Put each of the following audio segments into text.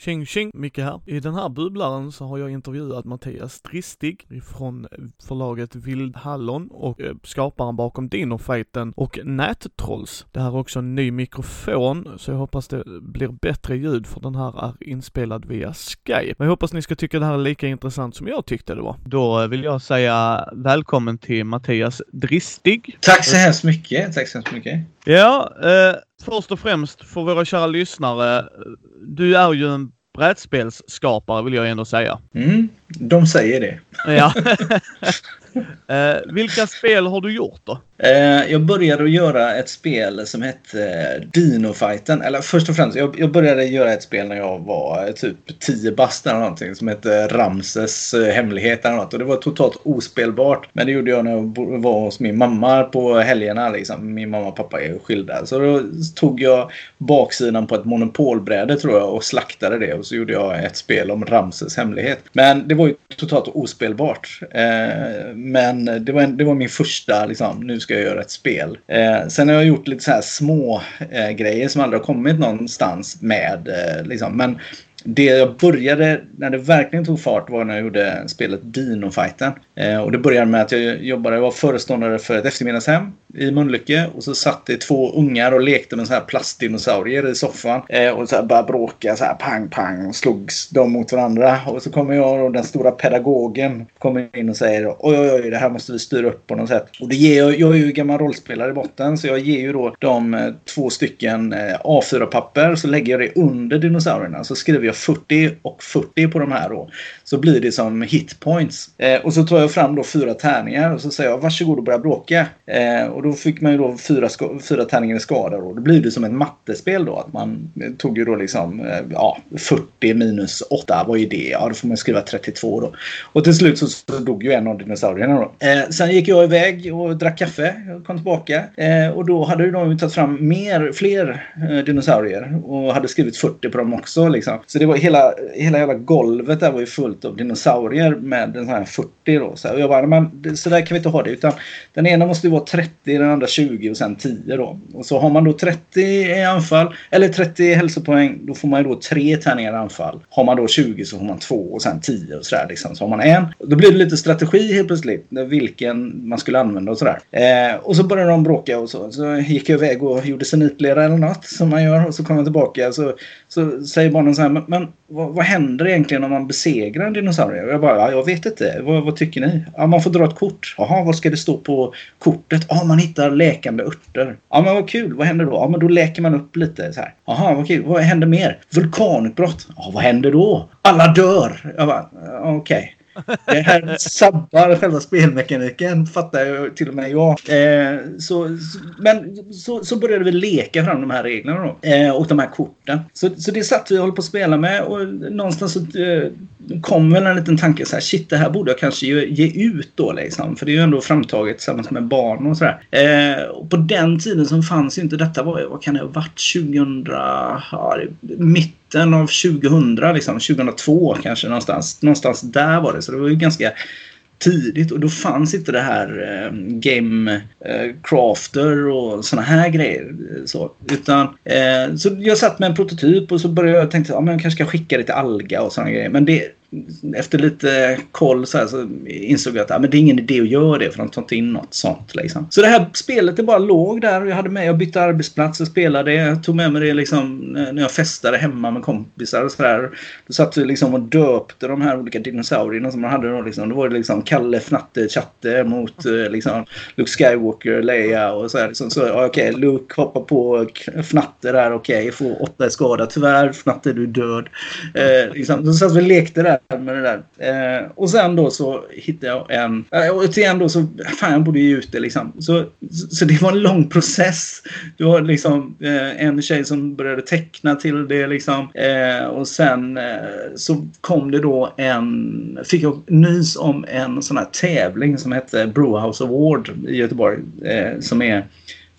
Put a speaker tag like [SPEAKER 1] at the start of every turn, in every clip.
[SPEAKER 1] Tjing tjing, Micke här. I den här bubblaren så har jag intervjuat Mattias Dristig från förlaget Vild Hallon och eh, skaparen bakom Dinofajten och Nättrolls. Det här är också en ny mikrofon så jag hoppas det blir bättre ljud för den här är inspelad via Skype. Men jag hoppas ni ska tycka det här är lika intressant som jag tyckte det var. Då vill jag säga välkommen till Mattias Dristig.
[SPEAKER 2] Tack så hemskt mycket. Tack så hemskt mycket.
[SPEAKER 1] Ja, eh, först och främst för våra kära lyssnare. Du är ju en brädspelsskapare vill jag ändå säga.
[SPEAKER 2] Mm, de säger det.
[SPEAKER 1] Ja. eh, vilka spel har du gjort då?
[SPEAKER 2] Eh, jag började att göra ett spel som hette eh, Dinofighten. Eller först och främst, jag, jag började göra ett spel när jag var eh, typ 10 bast eller någonting. Som hette Ramses hemlighet eller något. Och det var totalt ospelbart. Men det gjorde jag när jag var hos min mamma på helgerna. Liksom. Min mamma och pappa är skilda. Så då tog jag baksidan på ett monopolbräde tror jag och slaktade det. Och så gjorde jag ett spel om Ramses hemlighet. Men det var ju totalt ospelbart. Men det var, det var min första liksom, nu ska jag göra ett spel. Eh, sen har jag gjort lite så här små eh, grejer som aldrig har kommit någonstans med. Eh, liksom. Men det jag började, när det verkligen tog fart var när jag gjorde spelet Dino-fighten. Eh, och det började med att jag jobbade, jag var föreståndare för ett eftermiddagshem i Mölnlycke. Och så satt det två ungar och lekte med så här plastdinosaurier i soffan. Eh, och så här började bråka så här pang pang. och Slogs de mot varandra. Och så kommer jag och den stora pedagogen kommer in och säger oj oj oj det här måste vi styra upp på något sätt. Och det ger jag, jag är ju gammal rollspelare i botten så jag ger ju då de eh, två stycken eh, A4-papper så lägger jag det under dinosaurierna. Så skriver jag 40 och 40 på de här då. Så blir det som hitpoints. Eh, och så tar jag fram då fyra tärningar och så säger jag varsågod och börja bråka. Eh, och då fick man ju då fyra, fyra tärningar i skada då. Då blir det som ett mattespel då. Att man tog ju då liksom eh, ja, 40 minus 8. Vad är det? Ja, då får man skriva 32 då. Och till slut så, så dog ju en av dinosaurierna då. Eh, sen gick jag iväg och drack kaffe. och kom tillbaka. Eh, och då hade de tagit fram mer, fler eh, dinosaurier. Och hade skrivit 40 på dem också liksom. Så det var hela, hela jävla golvet där var ju fullt av dinosaurier med en sån här 40 då. Så, jag bara, men så där kan vi inte ha det. Utan den ena måste ju vara 30, den andra 20 och sen 10 då. Och så har man då 30 i anfall, eller 30 hälsopoäng, då får man ju då tre tärningar i anfall. Har man då 20 så får man två och sen 10 och sådär liksom. Så har man en. Då blir det lite strategi helt plötsligt. Vilken man skulle använda och sådär. Eh, och så började de bråka och så. Så gick jag iväg och gjorde senitlera eller något som man gör. Och så kom jag tillbaka. Så, så säger barnen så här, men, men vad, vad, händer egentligen om man besegrar en dinosaurie? Och jag bara, ja, jag vet inte. Vad, vad, tycker ni? Ja, man får dra ett kort. Jaha, vad ska det stå på kortet? Ja, man hittar läkande örter. Ja, men vad kul. Vad händer då? Ja, men då läker man upp lite så här. Jaha, vad kul. Vad händer mer? Vulkanutbrott. Ja, vad händer då? Alla dör. Jag bara, okej. Okay. Det här sabbar själva spelmekaniken fattar jag till och med jag. Eh, så, men så, så började vi leka fram de här reglerna då. Eh, och de här korten. Så, så det satt vi och höll på att spela med och någonstans så eh, kom väl en liten tanke så här shit det här borde jag kanske ge, ge ut då liksom. För det är ju ändå framtaget tillsammans med barn och sådär. Eh, och på den tiden som fanns ju inte detta. var, vad kan det ha varit? 2000? Ja, mitten av 2000, liksom, 2002 kanske någonstans. Någonstans där var det. Så det var ju ganska tidigt och då fanns inte det här eh, Game eh, Crafter och såna här grejer. Så, utan, eh, så jag satt med en prototyp och så började jag tänka att ja, jag kanske ska skicka det till Alga och såna grejer. Men det, efter lite koll så, här, så insåg jag att ja, men det är ingen idé att göra det för de tar inte in något sånt. Liksom. Så det här spelet det bara låg där. Jag hade med, jag bytte arbetsplats och spelade. Jag tog med mig det liksom, när jag festade hemma med kompisar och sådär. Då satt vi liksom och döpte de här olika dinosaurierna som man hade. Då, liksom. då var det liksom Kalle, Fnatte, Chatte mot eh, liksom, Luke Skywalker, Leia och så här. Liksom. Så, okej, okay, Luke hoppar på Fnatte där. Okej, okay, får åtta skada. Tyvärr, Fnatte du är död. Eh, liksom. Så satt vi och lekte där med det där. Eh, och sen då så hittade jag en... Eh, och återigen då så... Fan, jag borde ge ut det liksom. Så, så det var en lång process. Det var liksom eh, en tjej som började teckna till det liksom. Eh, och sen eh, så kom det då en... Fick jag nys om en sån här tävling som hette Brewhouse Award i Göteborg. Eh, som är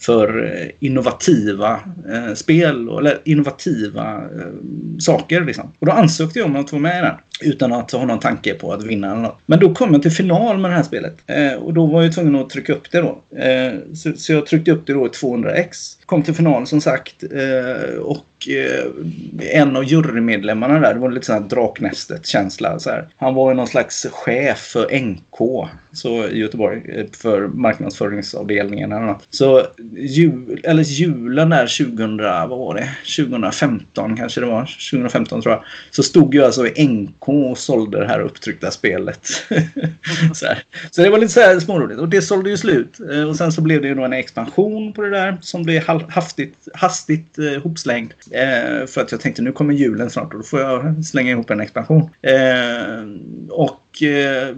[SPEAKER 2] för eh, innovativa eh, spel eller innovativa eh, saker. Liksom. Och då ansökte jag om att vara med i den utan att ha någon tanke på att vinna eller något. Men då kom jag till final med det här spelet eh, och då var jag tvungen att trycka upp det då. Eh, så, så, jag tryckte upp det då i 200x. Kom till final som sagt eh, och eh, en av jurymedlemmarna där, det var lite sån här Draknästet-känsla. Han var ju någon slags chef för NK så, i Göteborg eh, för marknadsföringsavdelningen eller något. Så jul, eller julen där 2000, vad var det? 2015 kanske det var. 2015 tror jag. Så stod jag alltså i NK och sålde det här upptryckta spelet. så, så, det var lite så här småroligt. Och det sålde ju slut. Eh, och sen så blev det ju då en expansion på det där som blev hastigt, hastigt eh, hopslängd. Eh, för att jag tänkte nu kommer julen snart och då får jag slänga ihop en expansion. Eh, och Eh,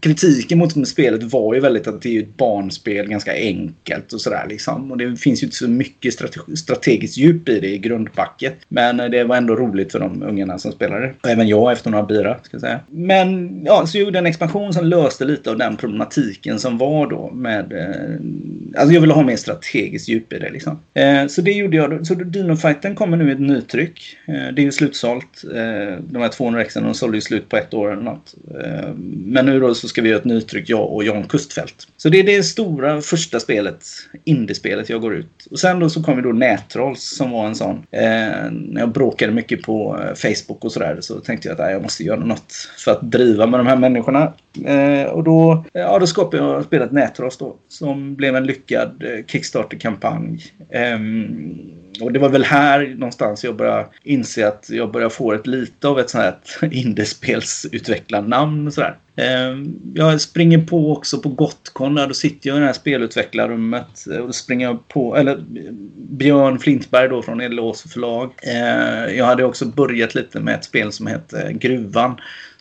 [SPEAKER 2] kritiken mot spelet var ju väldigt att det är ett barnspel, ganska enkelt och sådär liksom. Och det finns ju inte så mycket strategiskt djup i det i grundpacket. Men eh, det var ändå roligt för de ungarna som spelade. Och även jag efter några bira, ska jag säga. Men ja, så gjorde en expansion som löste lite av den problematiken som var då med... Eh, alltså jag ville ha mer strategiskt djup i det liksom. Eh, så det gjorde jag. Så Dino-fighten kommer nu i ett nytryck. Eh, det är ju slutsålt. Eh, de här 200 exen, de sålde ju slut på ett år eller något annat. Eh, men nu då så ska vi göra ett nytryck, jag och Jan Kustfält. Så det är det stora första spelet, indiespelet jag går ut. Och sen då så kom ju då Nättrolls som var en sån. Eh, när jag bråkade mycket på eh, Facebook och sådär så tänkte jag att jag måste göra något för att driva med de här människorna. och då, ja, då skapade jag spelet Nättrolls då. Som blev en lyckad Kickstarter-kampanj. Ehm, och det var väl här någonstans jag började inse att jag började få ett lite av ett sånt här indiespelsutvecklarnamn. Och sådär. Ehm, jag springer på också på Gotcon, då sitter jag i det här spelutvecklarrummet. Och då springer jag på, eller Björn Flintberg då från Edelås förlag. Ehm, jag hade också börjat lite med ett spel som hette Gruvan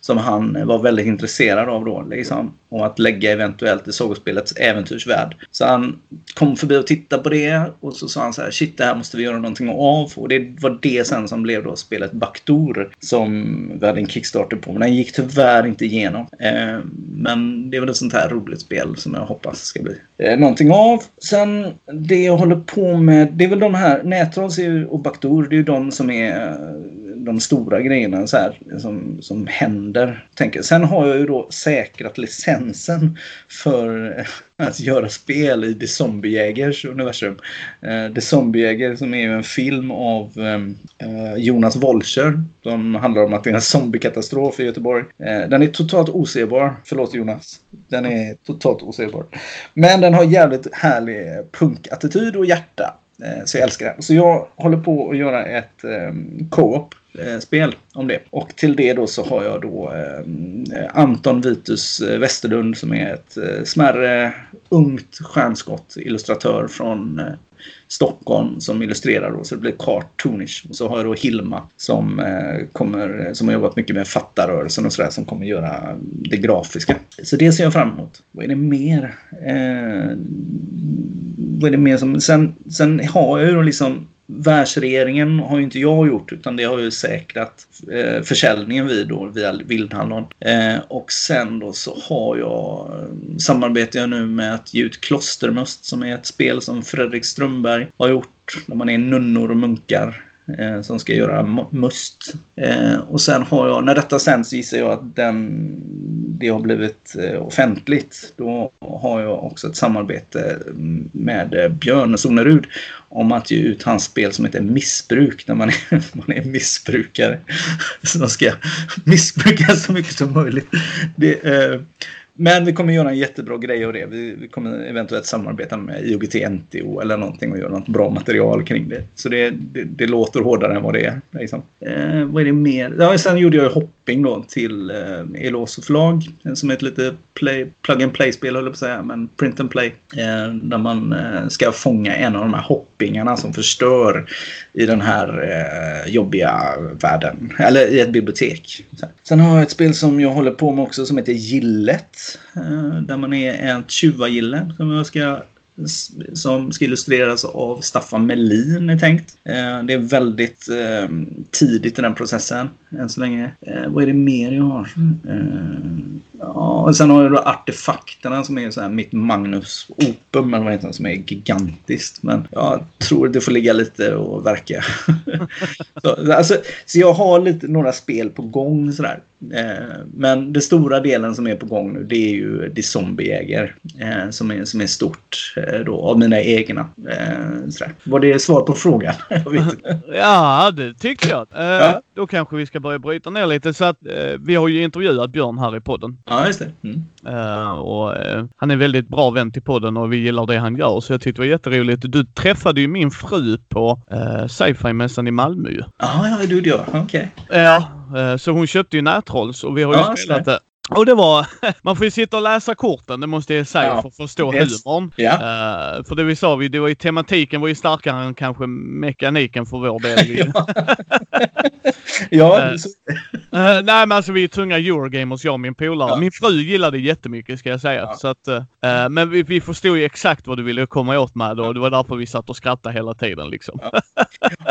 [SPEAKER 2] som han var väldigt intresserad av då. Liksom, om att lägga eventuellt i sagospelets äventyrsvärld. Så han kom förbi och tittade på det och så sa han så här shit det här måste vi göra någonting av. Och det var det sen som blev då spelet Baktor som vi hade en Kickstarter på. Men den gick tyvärr inte igenom. Eh, men det är väl ett sånt här roligt spel som jag hoppas ska bli eh, någonting av. Sen det jag håller på med, det är väl de här, Nätrolls och Baktor, det är ju de som är de stora grejerna så här, som, som händer. Tänker. Sen har jag ju då säkrat licensen för att göra spel i The Zombiejägers universum. Uh, The Zombiejäger som är en film av um, uh, Jonas Wolcher. Som handlar om att det är en zombiekatastrof i Göteborg. Uh, den är totalt osebar. Förlåt Jonas. Den är totalt osebar. Men den har jävligt härlig punkattityd och hjärta. Eh, så jag älskar den. Så jag håller på att göra ett ehm, co-op-spel eh, om det. Och till det då så har jag då ehm, Anton Vitus eh, Westerlund som är ett smärre ungt stjärnskott, illustratör från Stockholm som illustrerar då, så det blir cartoonish. Och så har jag då Hilma som, eh, kommer, som har jobbat mycket med fattarörelsen och sådär som kommer göra det grafiska. Så det ser jag fram emot. Vad är det mer? Eh, vad är det mer som... Sen, sen har jag ju då liksom Världsregeringen har ju inte jag gjort utan det har ju säkrat eh, försäljningen vid då via Vildhallon. Eh, och sen då så har jag eh, samarbetar jag nu med att ge ut Klostermust som är ett spel som Fredrik Strömberg har gjort. när man är nunnor och munkar eh, som ska göra must. Eh, och sen har jag, när detta sänds gissar jag att den, det har blivit eh, offentligt. Då har jag också ett samarbete med eh, Björn Sonerud om att ge ut hans spel som heter Missbruk när man är, man är missbrukare. Så man ska missbruka så mycket som möjligt. Det, eh, men vi kommer göra en jättebra grej av det. Vi, vi kommer eventuellt samarbeta med IOGT NTO eller någonting och göra något bra material kring det. Så det, det, det låter hårdare än vad det är. Liksom. Eh, vad är det mer? Ja, sen gjorde jag hopping då till eh, Elos förlag som är ett lite play, plug and play-spel höll jag på att säga, men print and play. Eh, där man eh, ska fånga en av de här hoppingarna som förstör i den här eh, jobbiga världen. Eller i ett bibliotek. Sen har jag ett spel som jag håller på med också som heter Gillet. Eh, där man är ett tjuvagille som jag ska som ska illustreras av Staffan Melin är tänkt. Eh, det är väldigt eh, tidigt i den processen än så länge. Vad är det mer jag har? Ja, och sen har jag då artefakterna som är så här mitt Magnus Opum, eller vad heter det, som är gigantiskt. Men jag tror det får ligga lite och verka. så, alltså, så jag har lite, några spel på gång sådär. Eh, men det stora delen som är på gång nu det är ju The Zombiejäger. Eh, som, är, som är stort eh, då av mina egna. Eh, sådär. Var det svar på frågan?
[SPEAKER 1] ja, det tycker jag. Eh, ja. Då kanske vi ska börja bryta ner lite. Så att, eh, vi har ju intervjuat Björn här i podden.
[SPEAKER 2] Ja, just det. Mm.
[SPEAKER 1] Uh, och, uh, han är väldigt bra vän till podden och vi gillar det han gör. Så jag tyckte det var jätteroligt. Du träffade ju min fru på uh, sci-fi-mässan i Malmö ju.
[SPEAKER 2] Ah, ja, det gjorde jag. Okej.
[SPEAKER 1] Okay. Ja, uh, så hon köpte ju Nätrolls och vi har ju ja, spelat det. Och det var, man får ju sitta och läsa korten, det måste jag säga, ja. för att förstå yes. humorn.
[SPEAKER 2] Ja. Uh,
[SPEAKER 1] för det vi sa, det var ju tematiken var ju starkare än kanske mekaniken för vår del.
[SPEAKER 2] ja.
[SPEAKER 1] uh, uh, nej men alltså vi är tunga Eurogamers, jag och min polare. Ja. Min fru gillade det jättemycket ska jag säga. Ja. Så att, men vi, vi förstod ju exakt vad du ville komma åt med och det var därför vi satt och skrattade hela tiden liksom.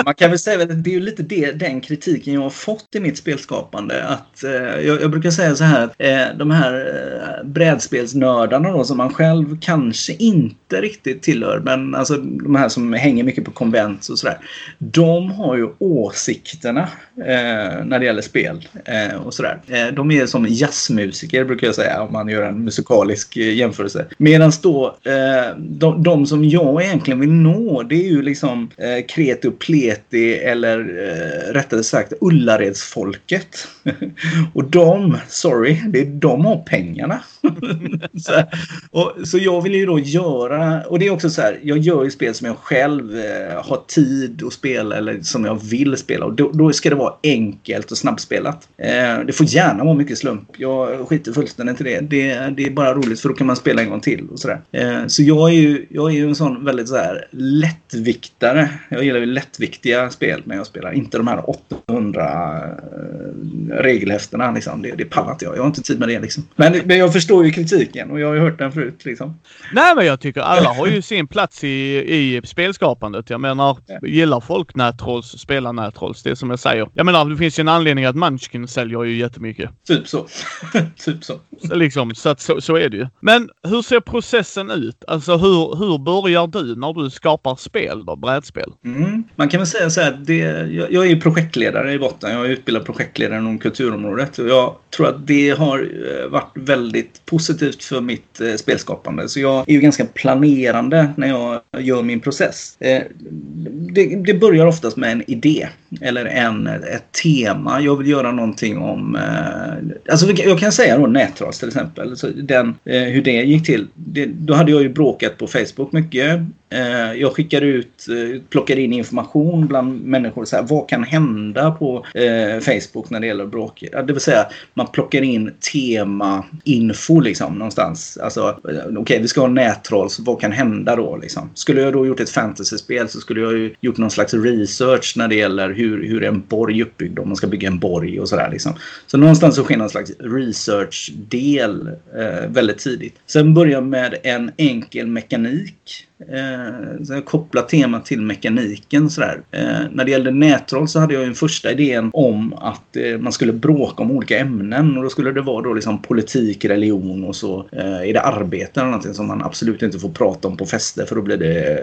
[SPEAKER 2] Man kan väl säga att det är ju lite det, den kritiken jag har fått i mitt spelskapande. Att, jag, jag brukar säga så här eh, de här eh, brädspelsnördarna då som man själv kanske inte riktigt tillhör. Men alltså de här som hänger mycket på konvent och sådär. De har ju åsikterna eh, när det gäller spel eh, och sådär. Eh, de är som jazzmusiker brukar jag säga om man gör en musikalisk eh, jämförelse. Medan då eh, de, de, som jag egentligen vill nå det är ju liksom eh, kreti och pleti eller eh, rättare sagt Ullaredsfolket. och de, sorry, det är de har pengarna. så, och, så jag vill ju då göra, och det är också så här, jag gör ju spel som jag själv eh, har tid att spela eller som jag vill spela. Och då, då ska det vara enkelt och snabbspelat. Eh, det får gärna vara mycket slump. Jag skiter fullständigt i det. det. Det är bara roligt för då kan man spela en gång till och sådär. Eh, så jag är ju jag är ju en sån väldigt så här lättviktare. Jag gillar ju lättviktiga spel när jag spelar. Inte de här 800 eh, regelhäftena liksom. Det, det pallar inte jag. Jag har inte tid med det liksom. Men, men jag förstår ju kritiken och jag har ju hört den förut liksom.
[SPEAKER 1] Nej men jag tycker alla har ju sin plats i, i spelskapandet. Jag menar, gillar folk nättrolls, spelar nättrolls. Det är som jag säger. Jag menar, det finns ju en anledning att Munchkin säljer ju jättemycket.
[SPEAKER 2] Typ så. typ så.
[SPEAKER 1] så. Liksom, så, att, så, så är det ju. Men hur ser processen ut? Alltså hur, hur börjar du när du skapar spel då? Brädspel?
[SPEAKER 2] Mm. Man kan väl säga så här. Det, jag, jag är projektledare i botten. Jag är utbildad projektledare inom kulturområdet. Och jag tror att det har eh, varit väldigt positivt för mitt eh, spelskapande. Så jag är ju ganska planerande när jag gör min process. Eh, det, det, börjar oftast med en idé eller en, ett tema. Jag vill göra någonting om... Eh, alltså jag kan säga då nätras till exempel. Så den, eh, hur det gick till. Det, då hade jag ju bråkat på Facebook mycket. Eh, jag skickar ut, eh, plockar in information bland människor. Så här, vad kan hända på eh, Facebook när det gäller bråk? Det vill säga man plockar in tema-info liksom någonstans. Alltså okej okay, vi ska ha nättrolls. Vad kan hända då liksom? Skulle jag då gjort ett fantasyspel så skulle jag ju gjort någon slags research när det gäller hur, hur en borg är uppbyggd. Om man ska bygga en borg och sådär liksom. Så någonstans så sker någon slags research-del eh, väldigt tidigt. Sen börjar med en enkel mekanik Eh, koppla temat till mekaniken. Sådär. Eh, när det gällde nätroll så hade jag en första idén om att eh, man skulle bråka om olika ämnen. Och då skulle det vara då liksom politik, religion och så eh, är det arbete eller någonting som man absolut inte får prata om på fester för då blir det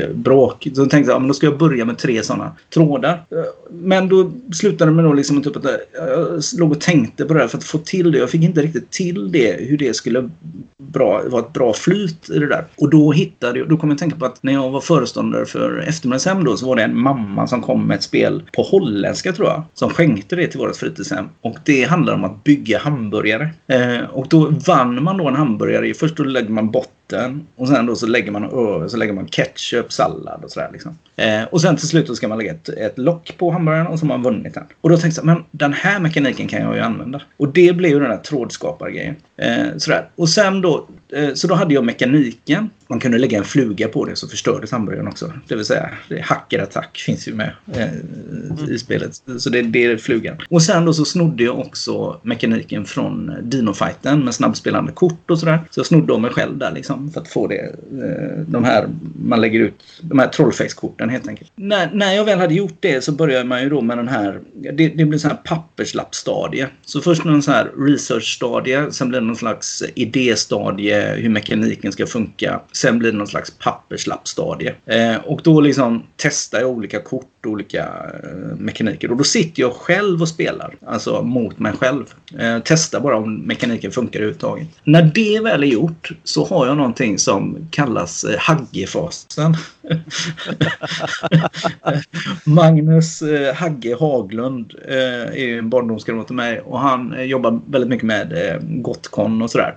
[SPEAKER 2] eh, bråk. Så jag tänkte jag, att men då ska jag börja med tre sådana trådar. Eh, men då slutade det med då liksom typ att eh, jag låg och tänkte på det här för att få till det. Jag fick inte riktigt till det, hur det skulle bra, vara ett bra flyt i det där. Och då hittade hittade, då kommer jag tänka på att när jag var föreståndare för eftermiddagshem då så var det en mamma som kom med ett spel på holländska tror jag. Som skänkte det till vårt fritidshem. Och det handlar om att bygga hamburgare. Eh, och då vann man då en hamburgare. Först då lägger man bort botten. Och sen då så lägger man över så lägger man ketchup, sallad och sådär. Liksom. Eh, och sen till slut så ska man lägga ett, ett lock på hamburgaren och så har man vunnit den. Och då tänkte jag, men den här mekaniken kan jag ju använda. Och det blev ju den här trådskapargrejen. Eh, sådär. Och sen då, eh, så då hade jag mekaniken. man kunde lägga en fluga på det så förstördes hamburgaren också. Det vill säga, hackerattack finns ju med eh, i spelet. Så det, det är flugan. Och sen då så snodde jag också mekaniken från Dino-fighten med snabbspelande kort och sådär. Så jag snodde av mig själv där liksom Liksom, för att få det. Eh, de här, man lägger ut de här trollface-korten helt enkelt. När, när jag väl hade gjort det så började man ju då med den här, det, det blir så här papperslappstadie. Så först någon så här research-stadie, sen blir det någon slags idéstadie, hur mekaniken ska funka. Sen blir det någon slags papperslappstadie. Eh, och då liksom testar jag olika kort, olika eh, mekaniker. Och då sitter jag själv och spelar. Alltså mot mig själv. Eh, testar bara om mekaniken funkar överhuvudtaget. När det väl är gjort så har jag någon någonting som kallas eh, Haggefasen. Hagge-fasen. Magnus eh, Hagge Haglund eh, är en barndomskamrat till mig och han jobbar väldigt mycket med Gotcon och sådär.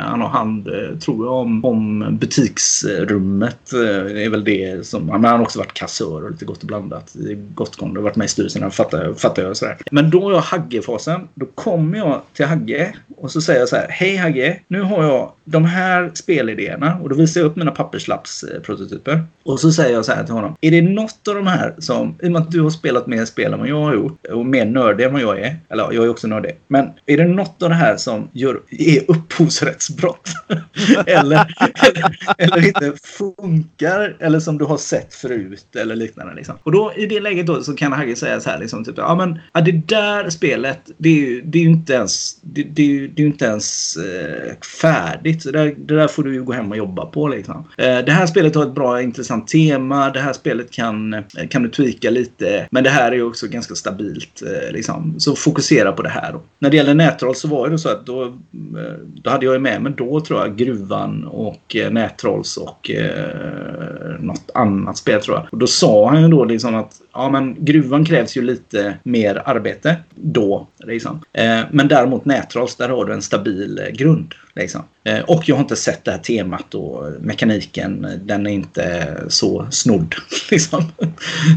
[SPEAKER 2] Han har hand, tror jag, om, om butiksrummet. Det är väl det som... Men han har också varit kassör och lite gott och blandat i Gotcon. Och varit med i styrelsen, fattar, fattar jag. Sådär. Men då är jag Hagge-fasen. Då kommer jag till Hagge och så säger jag så här. Hej Hagge, nu har jag de här spelen spelidéerna och då visar jag upp mina papperslappsprototyper. Och så säger jag så här till honom. Är det något av de här som, i och med att du har spelat mer spel än vad jag har gjort och mer nördig än vad jag är. Eller jag är också nördig. Men är det något av det här som gör, är upphovsrättsbrott? eller, eller, eller inte funkar eller som du har sett förut eller liknande. Liksom. Och då i det läget då så kan Hagge säga så här liksom typ ja men ja, det där spelet det är ju, det är ju inte ens det, det är ju, det är ju inte ens eh, färdigt. Så det, det där får du ju gå hem och jobba på liksom. Eh, det här spelet har ett bra intressant tema. Det här spelet kan, eh, kan du tweaka lite. Men det här är ju också ganska stabilt. Eh, liksom. Så fokusera på det här. Då. När det gäller nättroll så var det så att då, då hade jag med mig då tror jag Gruvan och nätrolls Nättrolls och eh, något annat spel tror jag. Och då sa han ju då liksom att ja men Gruvan krävs ju lite mer arbete då. Liksom. Eh, men däremot Nättrolls där har du en stabil eh, grund. Liksom. Eh, och jag har inte sett det här temat och mekaniken. Den är inte så snodd. Liksom.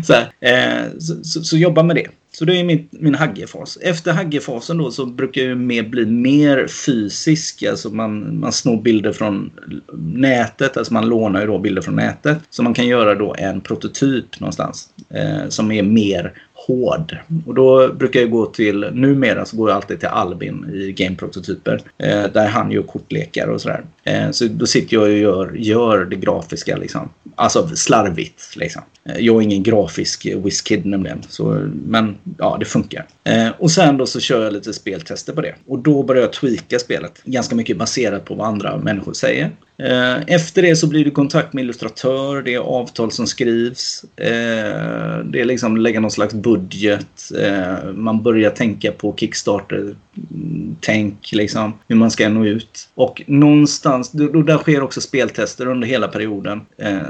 [SPEAKER 2] så, eh, så, så, så, jobba med det. Så det är min, min haggefas. Efter haggefasen då så brukar jag mer bli mer fysisk. Alltså man, man snor bilder från nätet. Alltså man lånar ju då bilder från nätet. Så man kan göra då en prototyp någonstans. Eh, som är mer hård. Och då brukar jag gå till, numera så går jag alltid till Albin i Game-prototyper. Eh, där han gör kortlekar och sådär. Eh, så då sitter jag och gör, gör det grafiska liksom. Alltså slarvigt liksom. Eh, jag är ingen grafisk WizKid nämligen. Så, men ja, det funkar. Eh, och sen då så kör jag lite speltester på det. Och då börjar jag tweaka spelet. Ganska mycket baserat på vad andra människor säger. Eh, efter det så blir du kontakt med illustratör, det är avtal som skrivs. Eh, det är liksom lägga någon slags budget. Eh, man börjar tänka på Kickstarter-tänk, liksom, hur man ska nå ut. Och någonstans, där sker också speltester under hela perioden.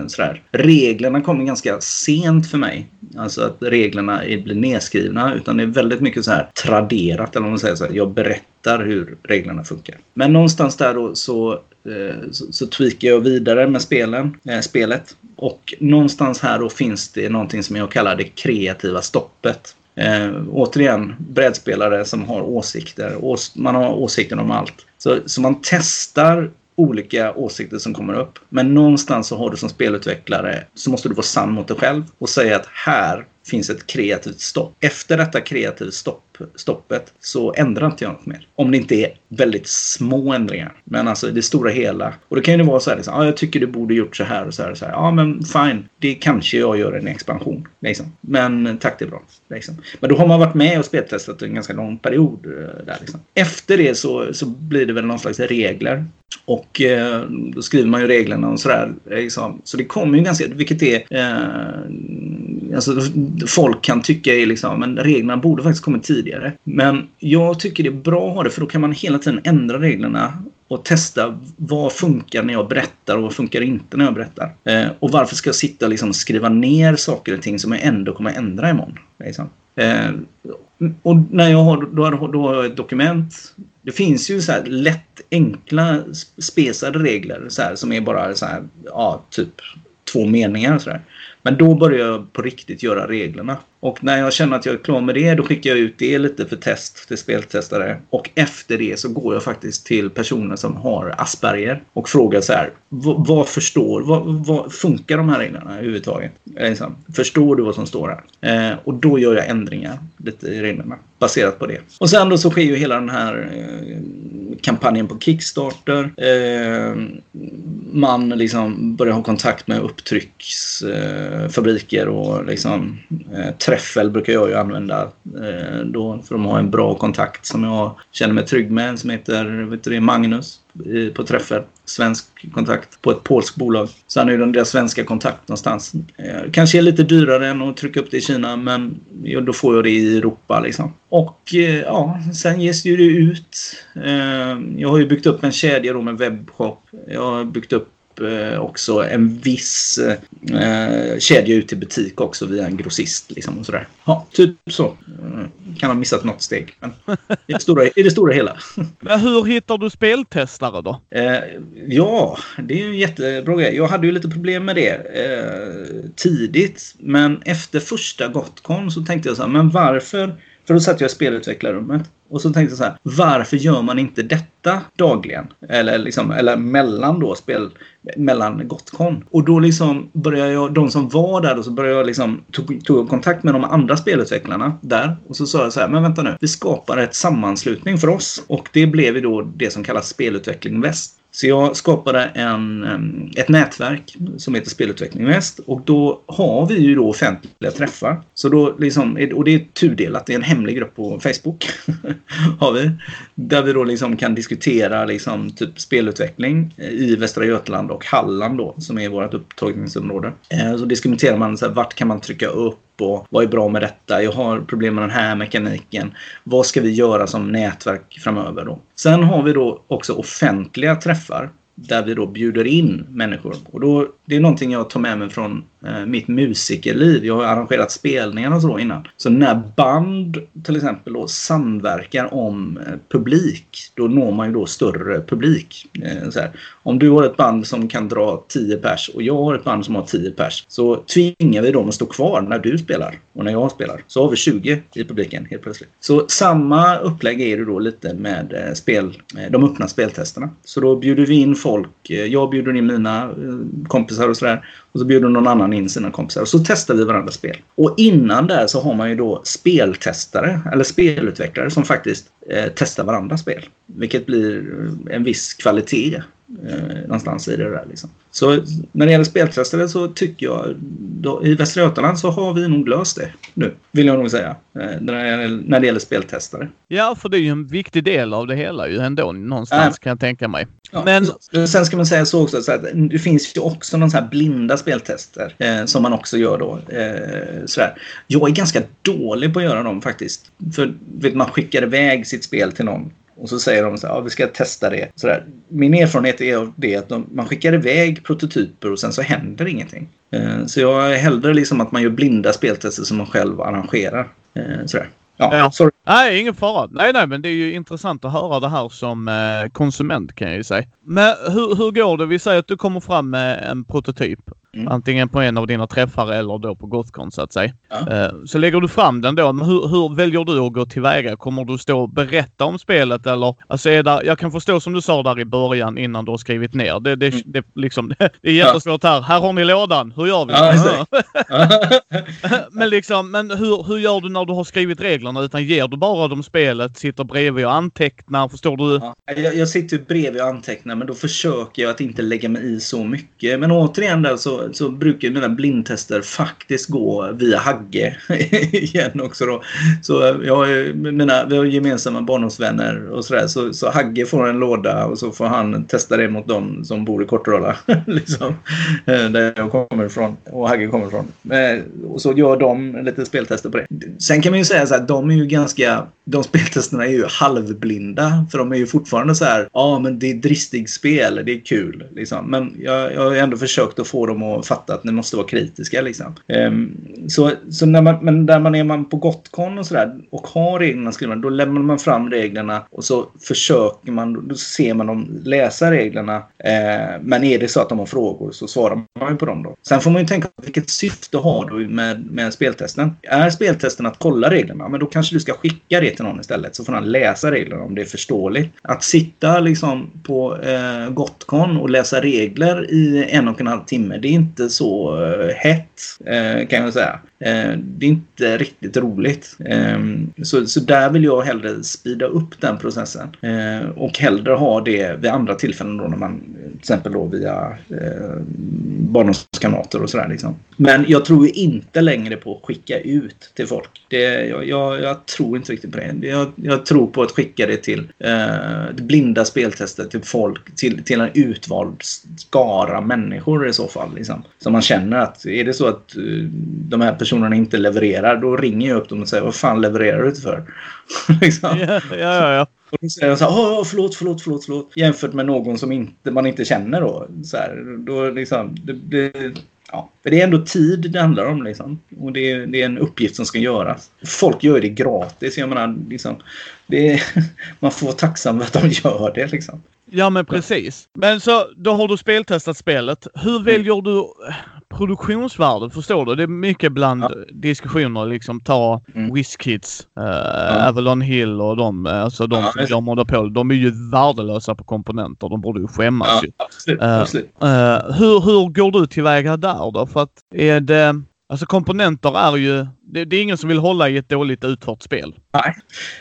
[SPEAKER 2] Sådär. Reglerna kommer ganska sent för mig. Alltså att reglerna blir nedskrivna, utan det är väldigt mycket så här traderat, eller om man säger så här. Jag berättar hur reglerna funkar. Men någonstans där då så eh, så, så tweakar jag vidare med spelen, eh, spelet. Och någonstans här då finns det någonting som jag kallar det kreativa stoppet. Eh, återigen, brädspelare som har åsikter. Ås man har åsikter om allt. Så, så man testar olika åsikter som kommer upp. Men någonstans så har du som spelutvecklare så måste du vara sann mot dig själv och säga att här finns ett kreativt stopp. Efter detta kreativa stopp, stoppet så ändrar inte jag något mer. Om det inte är väldigt små ändringar. Men alltså det stora hela. Och det kan ju vara så här liksom, ah, jag tycker du borde gjort så här och så här och så här. Ja men fine, det kanske jag gör en expansion. Liksom. Men tack det är bra. Liksom. Men då har man varit med och speltestat en ganska lång period. Eh, där, liksom. Efter det så, så blir det väl någon slags regler. Och eh, då skriver man ju reglerna och sådär. Liksom. Så det kommer ju ganska, vilket är eh, alltså, folk kan tycka är liksom, men reglerna borde faktiskt kommit tidigare. Men jag tycker det är bra att ha det för då kan man hela tiden ändra reglerna och testa vad funkar när jag berättar och vad funkar inte när jag berättar. Eh, och varför ska jag sitta och liksom skriva ner saker och ting som jag ändå kommer ändra imorgon. Liksom. Eh, och när jag har, då, har, då har jag ett dokument. Det finns ju så här lätt enkla spesade regler så här, som är bara så här, ja, typ två meningar. Sådär. Men då börjar jag på riktigt göra reglerna. Och när jag känner att jag är klar med det, då skickar jag ut det lite för test till speltestare. Och efter det så går jag faktiskt till personer som har Asperger och frågar så här. Vad förstår, vad, vad funkar de här reglerna överhuvudtaget? Liksom, förstår du vad som står här? Eh, och då gör jag ändringar lite i reglerna baserat på det. Och sen då så sker ju hela den här eh, kampanjen på Kickstarter. Eh, man liksom börjar ha kontakt med upptrycksfabriker eh, och liksom eh, träffel brukar jag ju använda eh, då för att ha en bra kontakt som jag känner mig trygg med som heter vet du, Magnus eh, på träffel. Svensk kontakt på ett polskt bolag. Så han är ju den där svenska kontakt någonstans. Eh, kanske är lite dyrare än att trycka upp det i Kina men då får jag det i Europa liksom. Och ja, sen ges ju det ut. Jag har ju byggt upp en kedja då med webbshop. Jag har byggt upp också en viss eh, kedja ut till butik också via en grossist. Liksom, och sådär. Ja, typ så. Eh, kan ha missat något steg. Men i, det stora, i det stora hela.
[SPEAKER 1] Men hur hittar du speltestare då?
[SPEAKER 2] Eh, ja, det är ju en jättebra grej. Jag hade ju lite problem med det eh, tidigt. Men efter första Gotcon så tänkte jag så här, men varför? För då satt jag i spelutvecklarrummet. Och så tänkte jag så här, varför gör man inte detta dagligen? Eller, liksom, eller mellan då spel, mellan Gotcon. Och då liksom började jag, de som var där då, så började jag liksom, tog, tog kontakt med de andra spelutvecklarna där. Och så sa jag så här, men vänta nu, vi skapar ett sammanslutning för oss. Och det blev ju då det som kallas Spelutveckling Väst. Så jag skapade en, ett nätverk som heter Spelutveckling Väst och då har vi ju då offentliga träffar. Så då liksom, och det är tudelat, det är en hemlig grupp på Facebook. har vi. Där vi då liksom kan diskutera liksom typ spelutveckling eh, i Västra Götaland och Halland då som är vårt upptagningsområde. Eh, så diskuterar man så här, vart kan man trycka upp på vad är bra med detta? Jag har problem med den här mekaniken. Vad ska vi göra som nätverk framöver då? Sen har vi då också offentliga träffar där vi då bjuder in människor. Och då, det är någonting jag tar med mig från eh, mitt musikerliv. Jag har arrangerat spelningar och så innan. Så när band till exempel då samverkar om eh, publik, då når man ju då större publik. Eh, om du har ett band som kan dra 10 pers och jag har ett band som har 10 pers så tvingar vi dem att stå kvar när du spelar och när jag spelar. Så har vi 20 i publiken helt plötsligt. Så samma upplägg är det då lite med eh, spel, eh, de öppna speltesterna. Så då bjuder vi in folk. Eh, jag bjuder in mina eh, kompisar och sådär. Och så bjuder någon annan in sina kompisar. Och så testar vi varandras spel. Och innan där så har man ju då speltestare, eller spelutvecklare som faktiskt eh, testar varandras spel. Vilket blir en viss kvalitet eh, någonstans i det där. Liksom. Så när det gäller speltestare så tycker jag då, i Västra Götaland så har vi nog löst det nu. Vill jag nog säga. Eh, när det gäller speltestare.
[SPEAKER 1] Ja, för det är ju en viktig del av det hela ju ändå någonstans äh. kan jag tänka mig.
[SPEAKER 2] Ja, Men... Sen ska man säga så också så att det finns ju också någon så här blinda speltester eh, som man också gör då. Eh, sådär. Jag är ganska dålig på att göra dem faktiskt. För vet, man skickar iväg sitt spel till någon och så säger de så här, ja, vi ska testa det. Sådär. Min erfarenhet är det att de, man skickar iväg prototyper och sen så händer ingenting. Eh, så jag är hellre liksom att man gör blinda speltester som man själv arrangerar. Eh, sådär.
[SPEAKER 1] Ja, ja. Sorry. Nej, ingen fara. Nej, nej, men det är ju intressant att höra det här som eh, konsument kan jag ju säga. Men hur, hur går det? Vi säger att du kommer fram med en prototyp Mm. Antingen på en av dina träffar eller då på Gothcon så att säga. Ja. Eh, så lägger du fram den då. Men hur, hur, väljer du att gå tillväga? Kommer du stå och berätta om spelet eller? Alltså är där, jag kan förstå som du sa där i början innan du har skrivit ner. Det, det, mm. det, liksom, det är jättesvårt här. Här har ni lådan. Hur gör vi? Ja, men liksom, men hur, hur gör du när du har skrivit reglerna? Utan ger du bara dem spelet, sitter bredvid och antecknar? Förstår du?
[SPEAKER 2] Ja. Jag, jag sitter bredvid och antecknar men då försöker jag att inte lägga mig i så mycket. Men återigen där så så, brukar mina blindtester faktiskt gå via Hagge igen också då. Så jag har mina, vi har gemensamma barndomsvänner och sådär. Så, så Hagge får en låda och så får han testa det mot dem som bor i Kortedala. liksom, eh, där jag kommer ifrån och Hagge kommer ifrån. Eh, och så gör de lite speltester på det. Sen kan man ju säga så här, de är ju ganska de speltesterna är ju halvblinda. För de är ju fortfarande så här, ja ah, men det är dristig spel, det är kul. Liksom. Men jag, jag har ändå försökt att få dem att fatta att ni måste vara kritiska. Liksom. Um, så så när man, men där man är man på Gotcon och sådär och har reglerna skrivna, då lämnar man fram reglerna och så försöker man, då ser man dem läsa reglerna. Uh, men är det så att de har frågor så svarar man ju på dem då. Sen får man ju tänka vilket syfte har du med, med speltesten? Är speltesten att kolla reglerna? Men då kanske du ska skicka det till någon istället så får han läsa reglerna om det är förståeligt. Att sitta liksom på eh, Gotcon och läsa regler i en och en halv timme, det är inte så eh, hett eh, kan jag säga. Eh, det är inte riktigt roligt. Eh, så, så där vill jag hellre spida upp den processen. Eh, och hellre ha det vid andra tillfällen då när man till exempel då via eh, barndomskamrater och sådär. Liksom. Men jag tror inte längre på att skicka ut till folk. Det, jag, jag, jag tror inte riktigt på det. Jag, jag, tror på att skicka det till eh, blinda speltester till folk, till, till en utvald skara människor i så fall. Liksom. Så man känner att är det så att uh, de här personerna inte levererar, då ringer jag upp dem och säger vad fan levererar du inte för? liksom.
[SPEAKER 1] ja, ja, ja.
[SPEAKER 2] Och då säger jag så här, Åh, förlåt, förlåt, förlåt, förlåt. Jämfört med någon som inte, man inte känner då. Så här, då liksom, det, det, ja. För det är ändå tid det handlar om liksom. Och det är, det är en uppgift som ska göras. Folk gör det gratis. Jag menar, liksom, är, man får vara tacksam för att de gör det liksom.
[SPEAKER 1] Ja men precis. Men så då har du speltestat spelet. Hur väljer du produktionsvärde, förstår du? Det är mycket bland ja. diskussioner liksom ta mm. WizKids, uh, ja. Avalon Hill och de, eh, alltså de ja, som gör monopol. De är ju värdelösa på komponenter. De borde ju skämmas ju. Absolut, uh, absolut. Uh, hur, hur går du tillväga där då? För att är det Alltså komponenter är ju, det, det, är ingen som vill hålla i ett dåligt utfört spel.
[SPEAKER 2] Nej.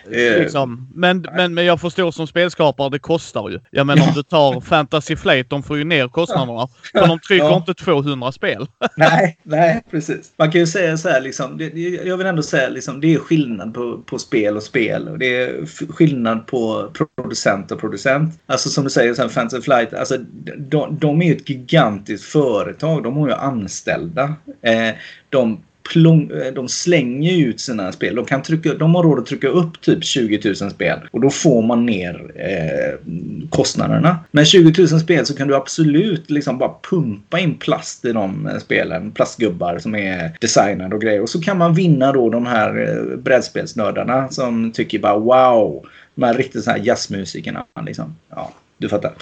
[SPEAKER 1] Eh, liksom. men, nej. Men, men jag förstår som spelskapare, det kostar ju. Jag menar om du tar Fantasy Flight, de får ju ner kostnaderna. För de trycker ja. inte 200 spel.
[SPEAKER 2] nej, nej precis. Man kan ju säga så här liksom, det, jag vill ändå säga liksom, det är skillnad på, på spel och spel. Och det är skillnad på producent och producent. Alltså som du säger, så här, Fantasy Flight, alltså de, de är ju ett gigantiskt företag. De har ju anställda. Eh, de, plong, eh, de slänger ut sina spel. De, kan trycka, de har råd att trycka upp typ 20 000 spel och då får man ner eh, kostnaderna. Med 20 000 spel så kan du absolut liksom bara pumpa in plast i de eh, spelen. Plastgubbar som är designade och grejer. Och så kan man vinna då de här eh, brädspelsnördarna som tycker bara wow. De här riktigt så här jazzmusikerna. Liksom. Ja, du fattar.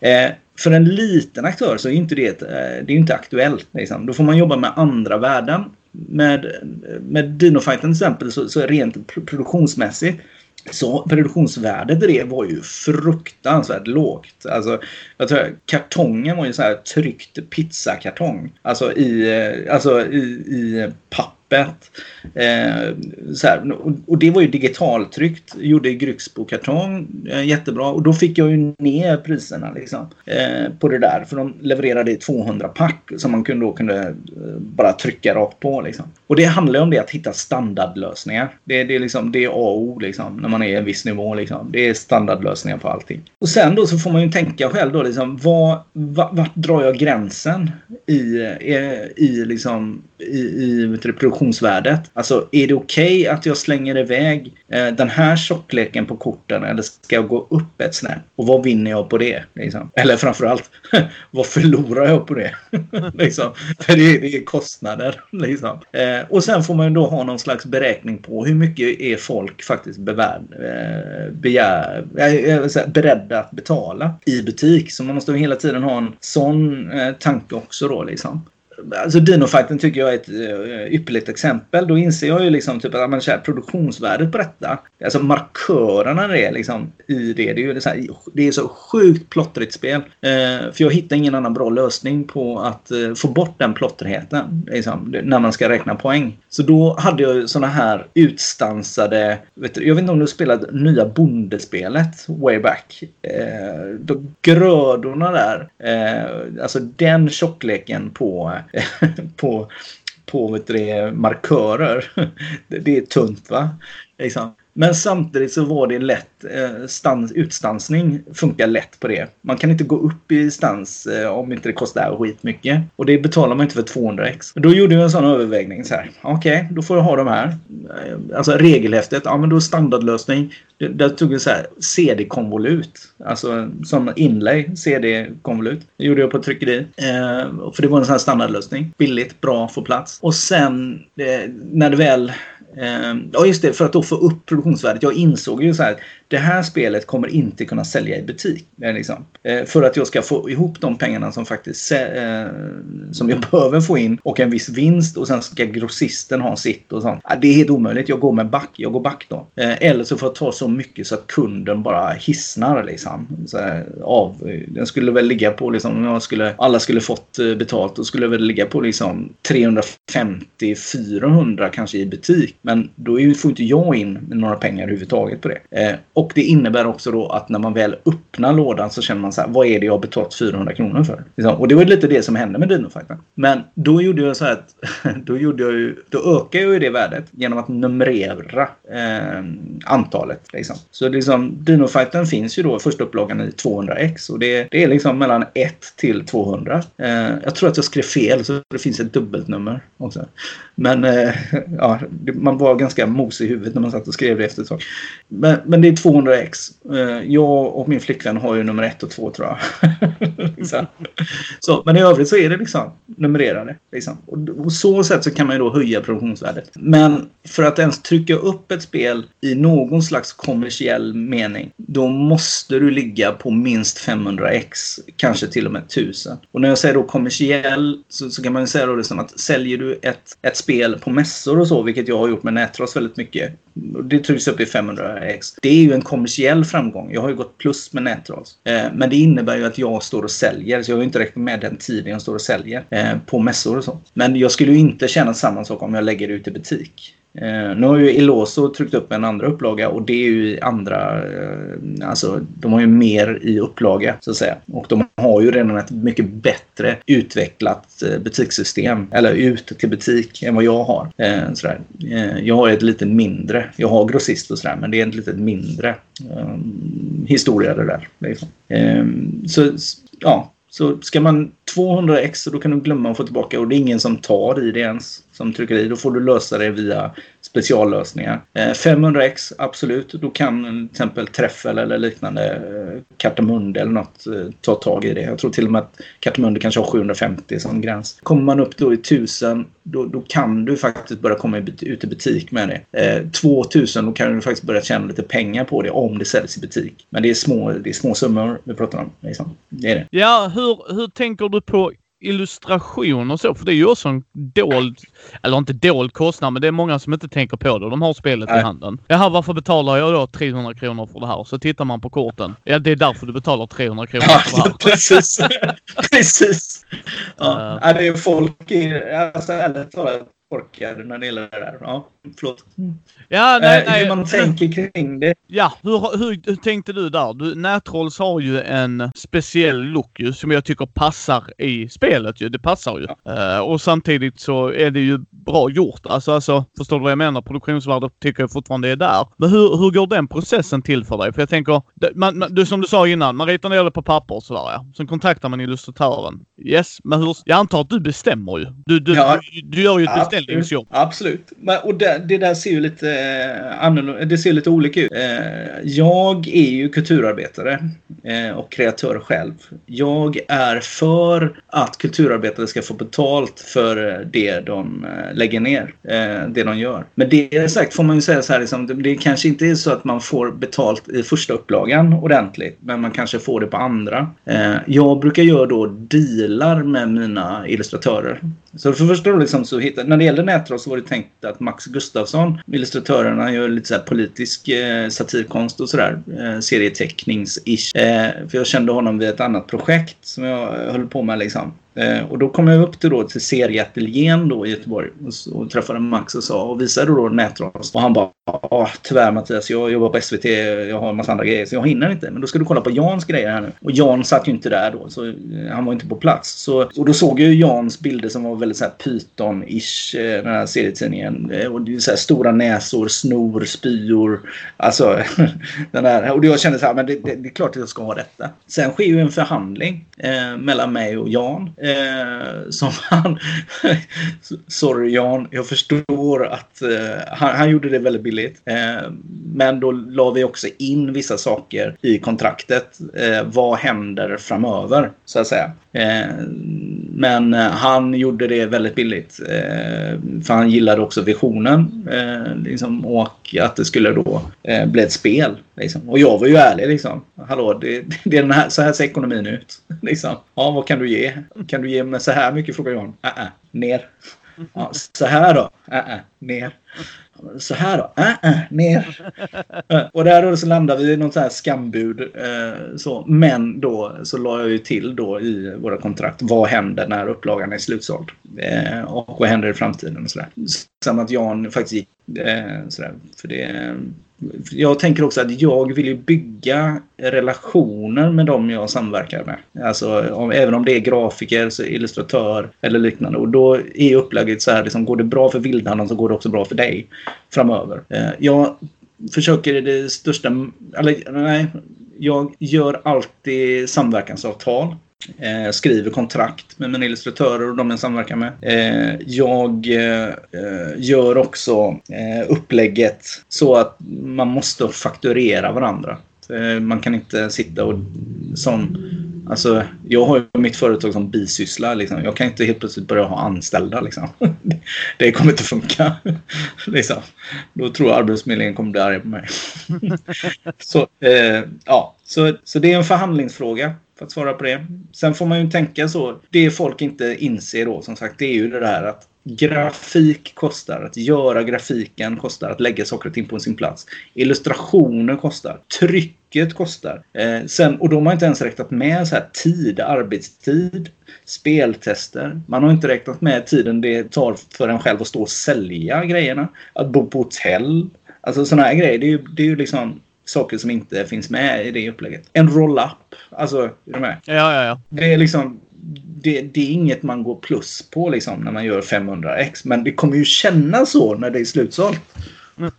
[SPEAKER 2] Eh, för en liten aktör så är inte det, eh, det är inte aktuellt. Liksom. Då får man jobba med andra värden. Med, med Dinofighten till exempel så, så rent produktionsmässigt så produktionsvärdet i det var ju fruktansvärt lågt. Alltså, jag tror kartongen var ju så här tryckt pizzakartong. Alltså i, eh, alltså i, i papp öppet. Eh, så här, och, och, det var ju digitaltryckt. Gjorde Grycksbo kartong eh, jättebra. Och då fick jag ju ner priserna liksom, eh, på det där. För de levererade i 200 pack som man kunde, då kunde eh, bara trycka rakt på. Liksom. Och det handlar om det att hitta standardlösningar. Det, det, är, liksom, det är A och O liksom, när man är en viss nivå. Liksom. Det är standardlösningar på allting. Och sen då så får man ju tänka själv då liksom, vad, vart, vart drar jag gränsen i, i, i, liksom, i, i transaktionsvärdet. Alltså är det okej okay att jag slänger iväg eh, den här tjockleken på korten eller ska jag gå upp ett snäpp? Och vad vinner jag på det? Liksom? Eller framförallt, vad förlorar jag på det? liksom. För det, det är kostnader. Liksom. Eh, och sen får man då ha någon slags beräkning på hur mycket är folk faktiskt bevärd, eh, begär, eh, beredda att betala i butik. Så man måste hela tiden ha en sån eh, tanke också då liksom. Alltså Dinofighten tycker jag är ett eh, ypperligt exempel. Då inser jag ju liksom typ att man kör produktionsvärdet på detta. Alltså markörerna det är liksom i det. Det är ju så, här, det är så sjukt plottrigt spel. Eh, för jag hittar ingen annan bra lösning på att eh, få bort den plottrigheten. Liksom, när man ska räkna poäng. Så då hade jag såna här utstansade. Vet du, jag vet inte om du spelat nya bondespelet way back. Uh, grödorna där. Eh, alltså den tjockleken på på, på vet du, markörer. Det är tunt va? Liksom. Men samtidigt så var det lätt, eh, stans, utstansning funkar lätt på det. Man kan inte gå upp i stans eh, om inte det kostar skitmycket. Och det betalar man inte för 200x. Då gjorde jag en sån övervägning så här. Okej, okay, då får jag ha de här. Eh, alltså regelhäftet, ja men då standardlösning. Där tog jag så här CD-konvolut. Alltså som inlay CD-konvolut. Det gjorde jag på tryckeri. Eh, för det var en sån här standardlösning. Billigt, bra, få plats. Och sen eh, när det väl Ehm, ja, just det. För att då få upp produktionsvärdet. Jag insåg ju så här det här spelet kommer inte kunna sälja i butik. Eh, liksom. Eh, för att jag ska få ihop de pengarna som faktiskt eh, som jag behöver få in och en viss vinst och sen ska grossisten ha sitt och sånt. Det är helt omöjligt. Jag går med back. Jag går back då. Eller så får jag ta så mycket så att kunden bara hissnar liksom. Så här, av. Den skulle väl ligga på liksom, jag skulle, alla skulle fått betalt, då skulle det väl ligga på liksom 350-400 kanske i butik. Men då får inte jag in några pengar överhuvudtaget på det. Och det innebär också då att när man väl öppnar lådan så känner man så här, vad är det jag har betalat 400 kronor för? Liksom, och det var lite det som hände med Dinofighten. Men då gjorde jag så här att då, gjorde jag ju, då ökade jag ju det värdet genom att numrera eh, antalet. Liksom. Så liksom, Dinofighten finns ju då första upplagan i 200x och det, det är liksom mellan 1 till 200. Eh, jag tror att jag skrev fel så det finns ett dubbeltnummer också. Men eh, ja, man var ganska mos i huvudet när man satt och skrev det efter ett tag. Men, men det är 200x. Eh, jag och min flickvän har ju nummer ett och två tror jag. så, men i övrigt så är det liksom numrerade. Liksom. Och på så sätt så kan man ju då höja produktionsvärdet. Men för att ens trycka upp ett spel i någon slags kommersiell mening. Då måste du ligga på minst 500x. Kanske till och med 1000. Och när jag säger då kommersiell så, så kan man ju säga då liksom att säljer du ett, ett spel på mässor och så, vilket jag har gjort med Nätras väldigt mycket. Det trycks upp i 500x. Det är ju en kommersiell framgång. Jag har ju gått plus med nättrolls. Alltså. Eh, men det innebär ju att jag står och säljer. Så jag har ju inte räknat med den tiden jag står och säljer eh, på mässor och så. Men jag skulle ju inte känna samma sak om jag lägger det ut i butik. Eh, nu har ju Eloso tryckt upp en andra upplaga och det är ju andra, eh, alltså de har ju mer i upplaga så att säga. Och de har ju redan ett mycket bättre utvecklat eh, butikssystem, eller ut till butik, än vad jag har. Eh, sådär. Eh, jag har ett lite mindre, jag har grossist och sådär, men det är ett lite mindre eh, historia det där. Liksom. Eh, så ja, så ska man 200 x då kan du glömma att få tillbaka och det är ingen som tar i det ens som tryckeri. Då får du lösa det via speciallösningar. Eh, 500x, absolut. Då kan till exempel Träffel eller liknande eh, Kartamunde eller något eh, ta tag i det. Jag tror till och med att Kartamunde kanske har 750 som gräns. Kommer man upp då i 1000 då, då kan du faktiskt börja komma ut i butik med det. Eh, 2000 då kan du faktiskt börja tjäna lite pengar på det om det säljs i butik. Men det är små, det är små summor vi pratar om. Liksom. Det är det.
[SPEAKER 1] Ja, hur, hur tänker du på illustration och så, för det är ju också en dold, eller inte dold kostnad, men det är många som inte tänker på det. De har spelet Nej. i handen. Jaha, varför betalar jag då 300 kronor för det här? Så tittar man på korten. Ja, det är därför du betalar 300 kronor för det här.
[SPEAKER 2] precis. precis. Ja. Uh, det är folk, alltså ärligt talat, korkade när det gäller det där. Ja, förlåt.
[SPEAKER 1] Ja, nej, eh, nej.
[SPEAKER 2] Hur man tänker kring det.
[SPEAKER 1] Ja, hur, hur, hur tänkte du där? Du, Nätrolls har ju en speciell look ju, som jag tycker passar i spelet ju. Det passar ju. Ja. Uh, och samtidigt så är det ju bra gjort. Alltså, alltså, förstår du vad jag menar? Produktionsvärdet tycker jag fortfarande är där. Men hur, hur går den processen till för dig? För jag tänker, man, man, du, som du sa innan, man ritar ner det på papper och sådär ja. Sen kontaktar man illustratören. Yes, men hur, jag antar att du bestämmer ju. Du, du, ja. du, du gör ju ett ja
[SPEAKER 2] beställningsjobb. Mm. Absolut. Och det, det, där ser ju lite eh, annorlunda, det ser lite olika ut. Eh, jag är ju kulturarbetare eh, och kreatör själv. Jag är för att kulturarbetare ska få betalt för eh, det de eh, lägger ner, eh, det de gör. Men det sagt får man ju säga så här, liksom, det kanske inte är så att man får betalt i första upplagan ordentligt, men man kanske får det på andra. Jag brukar göra då dealar med mina illustratörer. Så för första liksom så hittar, när det gäller Nätras så var det tänkt att Max Gustafsson, illustratörerna, gör lite så politisk eh, satirkonst och sådär. Eh, serietecknings-ish. Eh, för jag kände honom vid ett annat projekt som jag eh, höll på med liksom. Eh, och då kom jag upp till, då, till serieateljén då i Göteborg och, och träffade Max och sa och visade då nätras. Och han bara tyvärr Mattias, jag jobbar på SVT, jag har en massa andra grejer så jag hinner inte. Men då ska du kolla på Jans grejer här nu. Och Jan satt ju inte där då, så eh, han var inte på plats. Så, och då såg jag ju Jans bilder som var väldigt så här Python-ish, eh, den här serietidningen. Eh, och det är så här stora näsor, snor, spyor. Alltså, den där. Och jag kände så här, men det, det, det, är klart att jag ska ha detta. Sen sker ju en förhandling eh, mellan mig och Jan. Eh, som han... sorry Jan, jag förstår att eh, han, han, gjorde det väldigt billigt. Eh, men då la vi också in vissa saker i kontraktet. Eh, vad händer framöver, så att säga. Eh, men eh, han gjorde det väldigt billigt. Eh, för han gillade också visionen. Eh, liksom, och att det skulle då bli ett spel. Liksom. Och jag var ju ärlig liksom. Hallå, det, det är den här, så här ser ekonomin ut. Liksom. Ja, vad kan du ge? Kan du ge mig så här mycket? Frågar John. Äh, äh, ner. Ja, så här då? Äh, äh, ner. Så här då? Äh, äh, ner. Och där då så landade vi i något så här skambud. Eh, så. Men då så la jag ju till då i våra kontrakt. Vad händer när upplagan är slutsåld? Eh, och vad händer i framtiden? Och sådär. Samt att Jan faktiskt gick eh, sådär. För det jag tänker också att jag vill ju bygga relationer med dem jag samverkar med. Alltså om, även om det är grafiker, så illustratör eller liknande. Och då är upplägget så här, liksom, går det bra för Vildhandeln så går det också bra för dig framöver. Eh, jag försöker i det största, eller nej, jag gör alltid samverkansavtal Eh, skriver kontrakt med mina illustratörer och de jag samverkar med. Eh, jag eh, gör också eh, upplägget så att man måste fakturera varandra. Eh, man kan inte sitta och som Alltså, jag har ju mitt företag som bisyssla. Liksom. Jag kan inte helt plötsligt börja ha anställda. Liksom. Det kommer inte funka. Liksom. Då tror jag Arbetsförmedlingen kommer bli arg på mig. så, eh, ja. så, så det är en förhandlingsfråga. För att svara på det. Sen får man ju tänka så. Det folk inte inser då som sagt det är ju det där att grafik kostar. Att göra grafiken kostar. Att lägga saker och ting på sin plats. Illustrationer kostar. Trycket kostar. Eh, sen, och då har man inte ens räknat med så här tid, arbetstid, speltester. Man har inte räknat med tiden det tar för en själv att stå och sälja grejerna. Att bo på hotell. Alltså sådana här grejer. Det är ju, det är ju liksom saker som inte finns med i det upplägget. En roll-up. Alltså, är du med?
[SPEAKER 1] Ja, ja, ja.
[SPEAKER 2] Det är liksom... Det, det, är inget man går plus på liksom när man gör 500x. Men det kommer ju kännas så när det är slutsålt.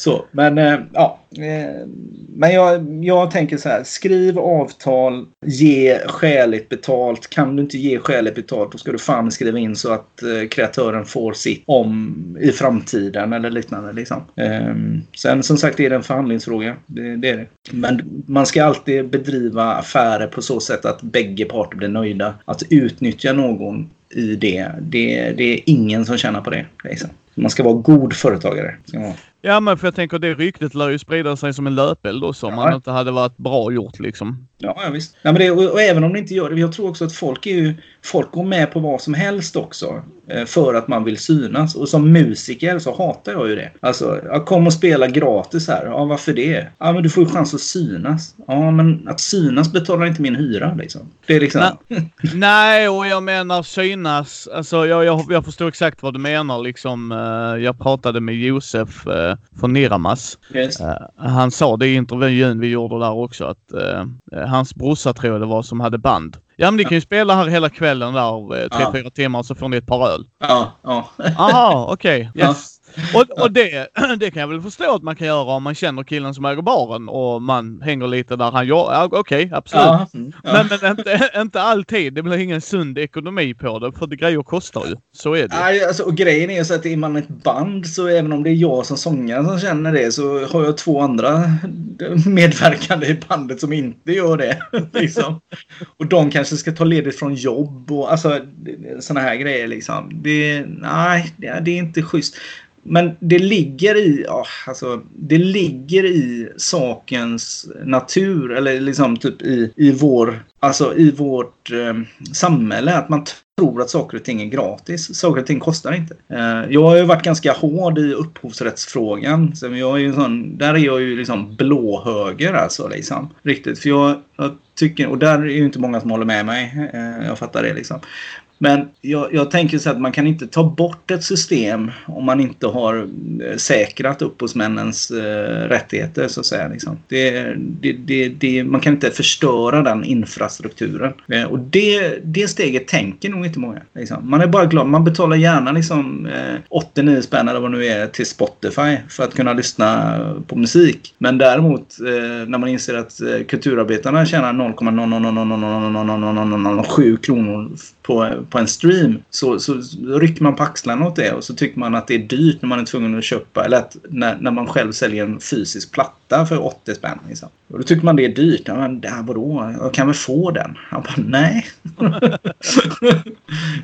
[SPEAKER 2] Så, men eh, ja. Eh, men jag, jag tänker så här. Skriv avtal. Ge skäligt betalt. Kan du inte ge skäligt betalt då ska du fan skriva in så att eh, kreatören får sitt om i framtiden eller liknande. Liksom. Ehm, sen som sagt är det en förhandlingsfråga. Det, det är det. Men man ska alltid bedriva affärer på så sätt att bägge parter blir nöjda. Att utnyttja någon i det, det, det är ingen som tjänar på det. Liksom. Man ska vara god företagare.
[SPEAKER 1] Ja, men för jag tänker det ryktet lär ju sprida sig som en löpeld också om ja. man inte hade varit bra gjort liksom.
[SPEAKER 2] Ja, ja visst. Ja, men det, och, och, även om det inte gör det. Jag tror också att folk är ju, folk går med på vad som helst också. Eh, för att man vill synas. Och som musiker så hatar jag ju det. Alltså, jag kom och spela gratis här. Ja, varför det? Ja, men du får ju chans att synas. Ja, men att synas betalar inte min hyra liksom. Det är liksom...
[SPEAKER 1] Nej, nej och jag menar synas. Alltså, jag, jag, jag förstår exakt vad du menar liksom. Eh, jag pratade med Josef eh, från Niramas. Yes. Han sa det i intervjun vi gjorde där också att hans brorsa tror jag det var som hade band. Ja men ni kan ju spela här hela kvällen där, tre, ja. fyra timmar så får ni ett par öl.
[SPEAKER 2] Ja, ja.
[SPEAKER 1] Aha, okej. Okay. Yes. Och, och det, det kan jag väl förstå att man kan göra om man känner killen som äger baren och man hänger lite där han gör. Ja, Okej, okay, absolut. Ja, mm, ja. Men, men inte, inte alltid. Det blir ingen sund ekonomi på det för det grejer kostar ju. Så är det.
[SPEAKER 2] Nej, alltså, och grejen är så att är man ett band så även om det är jag som sångare som känner det så har jag två andra medverkande i bandet som inte gör det. liksom. Och de kanske ska ta ledigt från jobb och alltså sådana här grejer liksom. Det, nej, det, det är inte schysst men det ligger i, alltså, det ligger i sakens natur eller liksom typ i, i vår, alltså i vårt eh, samhälle att man tror att saker och ting är gratis. Saker och ting kostar inte. Eh, jag har ju varit ganska hård i upphovsrättsfrågan. Så jag är ju sån, där är jag ju liksom blåhöger alltså liksom. Riktigt. För jag, jag tycker, och där är ju inte många som håller med mig. Eh, jag fattar det liksom. Men jag, jag, tänker så att man kan inte ta bort ett system om man inte har säkrat upphovsmännens eh, rättigheter så att säga. Liksom. Det, det, det, det, man kan inte förstöra den infrastrukturen. Eh, och det, det steget tänker nog inte många. Liksom. Man är bara glad. Man betalar gärna liksom, eh, 80-9 spänn eller vad det nu är till Spotify för att kunna lyssna på musik. Men däremot eh, när man inser att eh, kulturarbetarna tjänar 0,00007 kronor på på en stream så, så, så rycker man på axlarna åt det och så tycker man att det är dyrt när man är tvungen att köpa eller att när, när man själv säljer en fysisk platta för 80 spänn. Liksom. Och då tycker man det är dyrt. Ja, men det här, vadå? Jag kan väl få den? Han bara nej.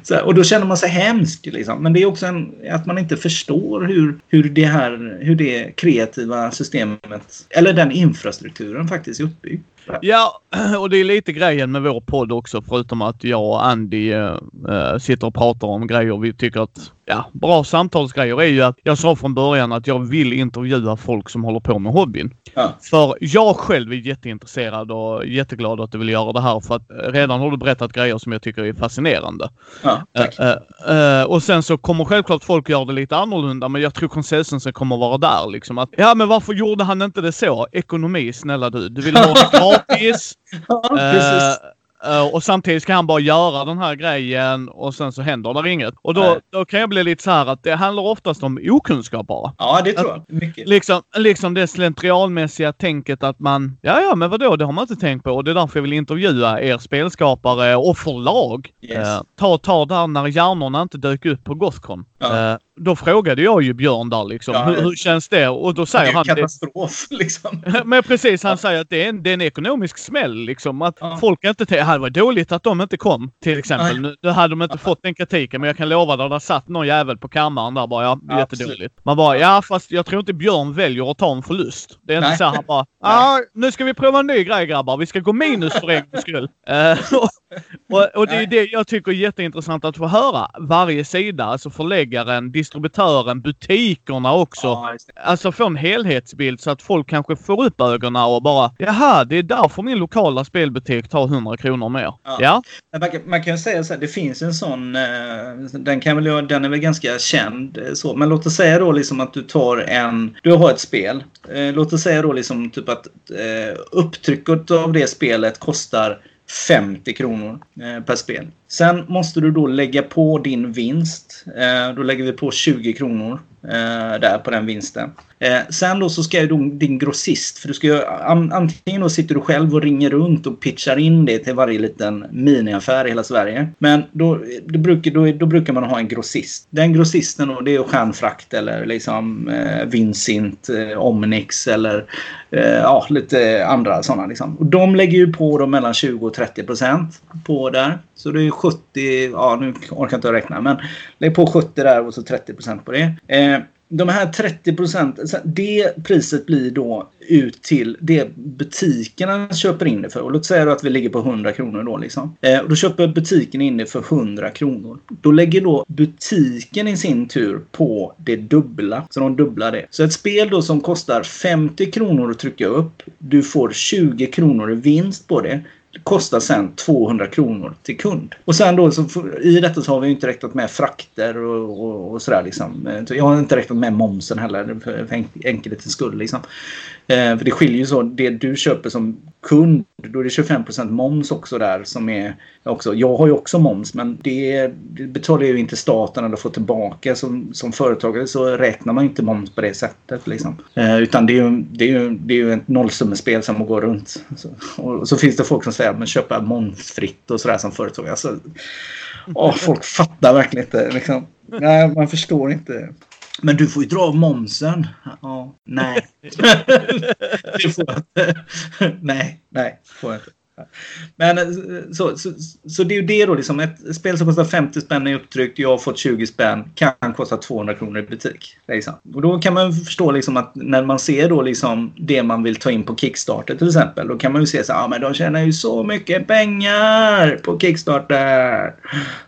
[SPEAKER 2] så, och då känner man sig hemsk. Liksom. Men det är också en, att man inte förstår hur, hur, det här, hur det kreativa systemet eller den infrastrukturen faktiskt är uppbyggd.
[SPEAKER 1] Ja, och det är lite grejen med vår podd också förutom att jag och Andy äh, sitter och pratar om grejer vi tycker att ja, bra samtalsgrejer är ju att jag sa från början att jag vill intervjua folk som håller på med hobbyn. Ja. För jag själv är jätteintresserad och jätteglad att du vill göra det här för att redan har du berättat grejer som jag tycker är fascinerande. Ja, uh, uh, och sen så kommer självklart folk göra det lite annorlunda men jag tror konsensusen kommer vara där liksom att ja men varför gjorde han inte det så? Ekonomi snälla du. Du vill ha det gratis. Ja, Uh, och samtidigt ska han bara göra den här grejen och sen så händer det inget. Och då, då kan jag bli lite så här att det handlar oftast om okunskap bara.
[SPEAKER 2] Ja, det tror jag. Mycket.
[SPEAKER 1] Liksom, liksom det slentrianmässiga tänket att man, ja ja men vadå, det har man inte tänkt på. Och det är därför jag vill intervjua er spelskapare och förlag. Yes. Uh, ta, ta där när hjärnorna inte dök upp på Gothcon. Ja. Uh, då frågade jag ju Björn där liksom, ja, hur, hur, känns det? Och då säger han...
[SPEAKER 2] Det är katastrof det, liksom.
[SPEAKER 1] Men precis, han ja. säger att det är, en, det är en ekonomisk smäll liksom. Att ja. folk inte... Det var dåligt att de inte kom, till exempel. Nu, nu hade de inte fått den kritiken, men jag kan lova dig, där satt någon jävel på kammaren där bara, ja, ja jättedåligt. Man bara, ja fast jag tror inte Björn väljer att ta en förlust. Det är inte Nej. så han bara, ja nu ska vi prova en ny grej grabbar, vi ska gå minus för en skull. Uh, och, och, och, det är det jag tycker är jätteintressant att få höra. Varje sida, alltså förläggaren, distributören, butikerna också. Ja, alltså få en helhetsbild så att folk kanske får upp ögonen och bara Jaha, det är därför min lokala spelbutik tar 100 kronor mer. Ja. ja?
[SPEAKER 2] Man, kan, man kan säga så här, det finns en sån, eh, den, kan väl, den är väl ganska känd eh, så, men låt oss säga då liksom att du tar en, du har ett spel. Eh, låt oss säga då liksom typ att upptrycket av det spelet kostar 50 kronor per spel. Sen måste du då lägga på din vinst. Eh, då lägger vi på 20 kronor eh, där på den vinsten. Eh, sen då så ska ju din grossist, för du ska ju, antingen då sitter du själv och ringer runt och pitchar in det till varje liten miniaffär i hela Sverige. Men då, då, brukar, då, då brukar man ha en grossist. Den grossisten då, det är Stjärnfrakt eller liksom eh, Vincent, eh, Omnix eller eh, ja, lite andra sådana liksom. Och de lägger ju på då mellan 20 och 30 procent på där. Så det är 70, ja nu orkar jag inte räkna, men lägg på 70 där och så 30% på det. Eh, de här 30% det priset blir då ut till det butikerna köper in det för. Och låt säga att vi ligger på 100 kronor då liksom. Eh, och då köper butiken in det för 100 kronor. Då lägger då butiken i sin tur på det dubbla. Så de dubblar det. Så ett spel då som kostar 50 kronor att trycka upp. Du får 20 kronor i vinst på det kostar sen 200 kronor till kund. Och sen då så i detta så har vi inte räknat med frakter och, och, och sådär liksom. Eh, jag har inte räknat med momsen heller för, för enkelhetens skull liksom. Eh, för det skiljer ju så. Det du köper som kund, då är det 25% moms också där som är också. Jag har ju också moms men det, det betalar ju inte staten eller får tillbaka. Som, som företagare så räknar man inte moms på det sättet liksom. Eh, utan det är ju, det är ju, det är ju ett nollsummespel som går runt. Så, och så finns det folk som säger att man köper momsfritt och sådär som företagare. Alltså, åh, folk fattar verkligen inte liksom. Nej, man förstår inte. Men du får ju dra av momsen. Ja, nej. det får jag inte. nej, nej, får jag inte. Men så, så, så det är ju det då liksom. Ett spel som kostar 50 spänn i upptryck, jag har fått 20 spänn, kan kosta 200 kronor i butik. Liksom. Och då kan man förstå liksom att när man ser då liksom det man vill ta in på Kickstarter till exempel. Då kan man ju se så ja ah, men de tjänar ju så mycket pengar på Kickstarter.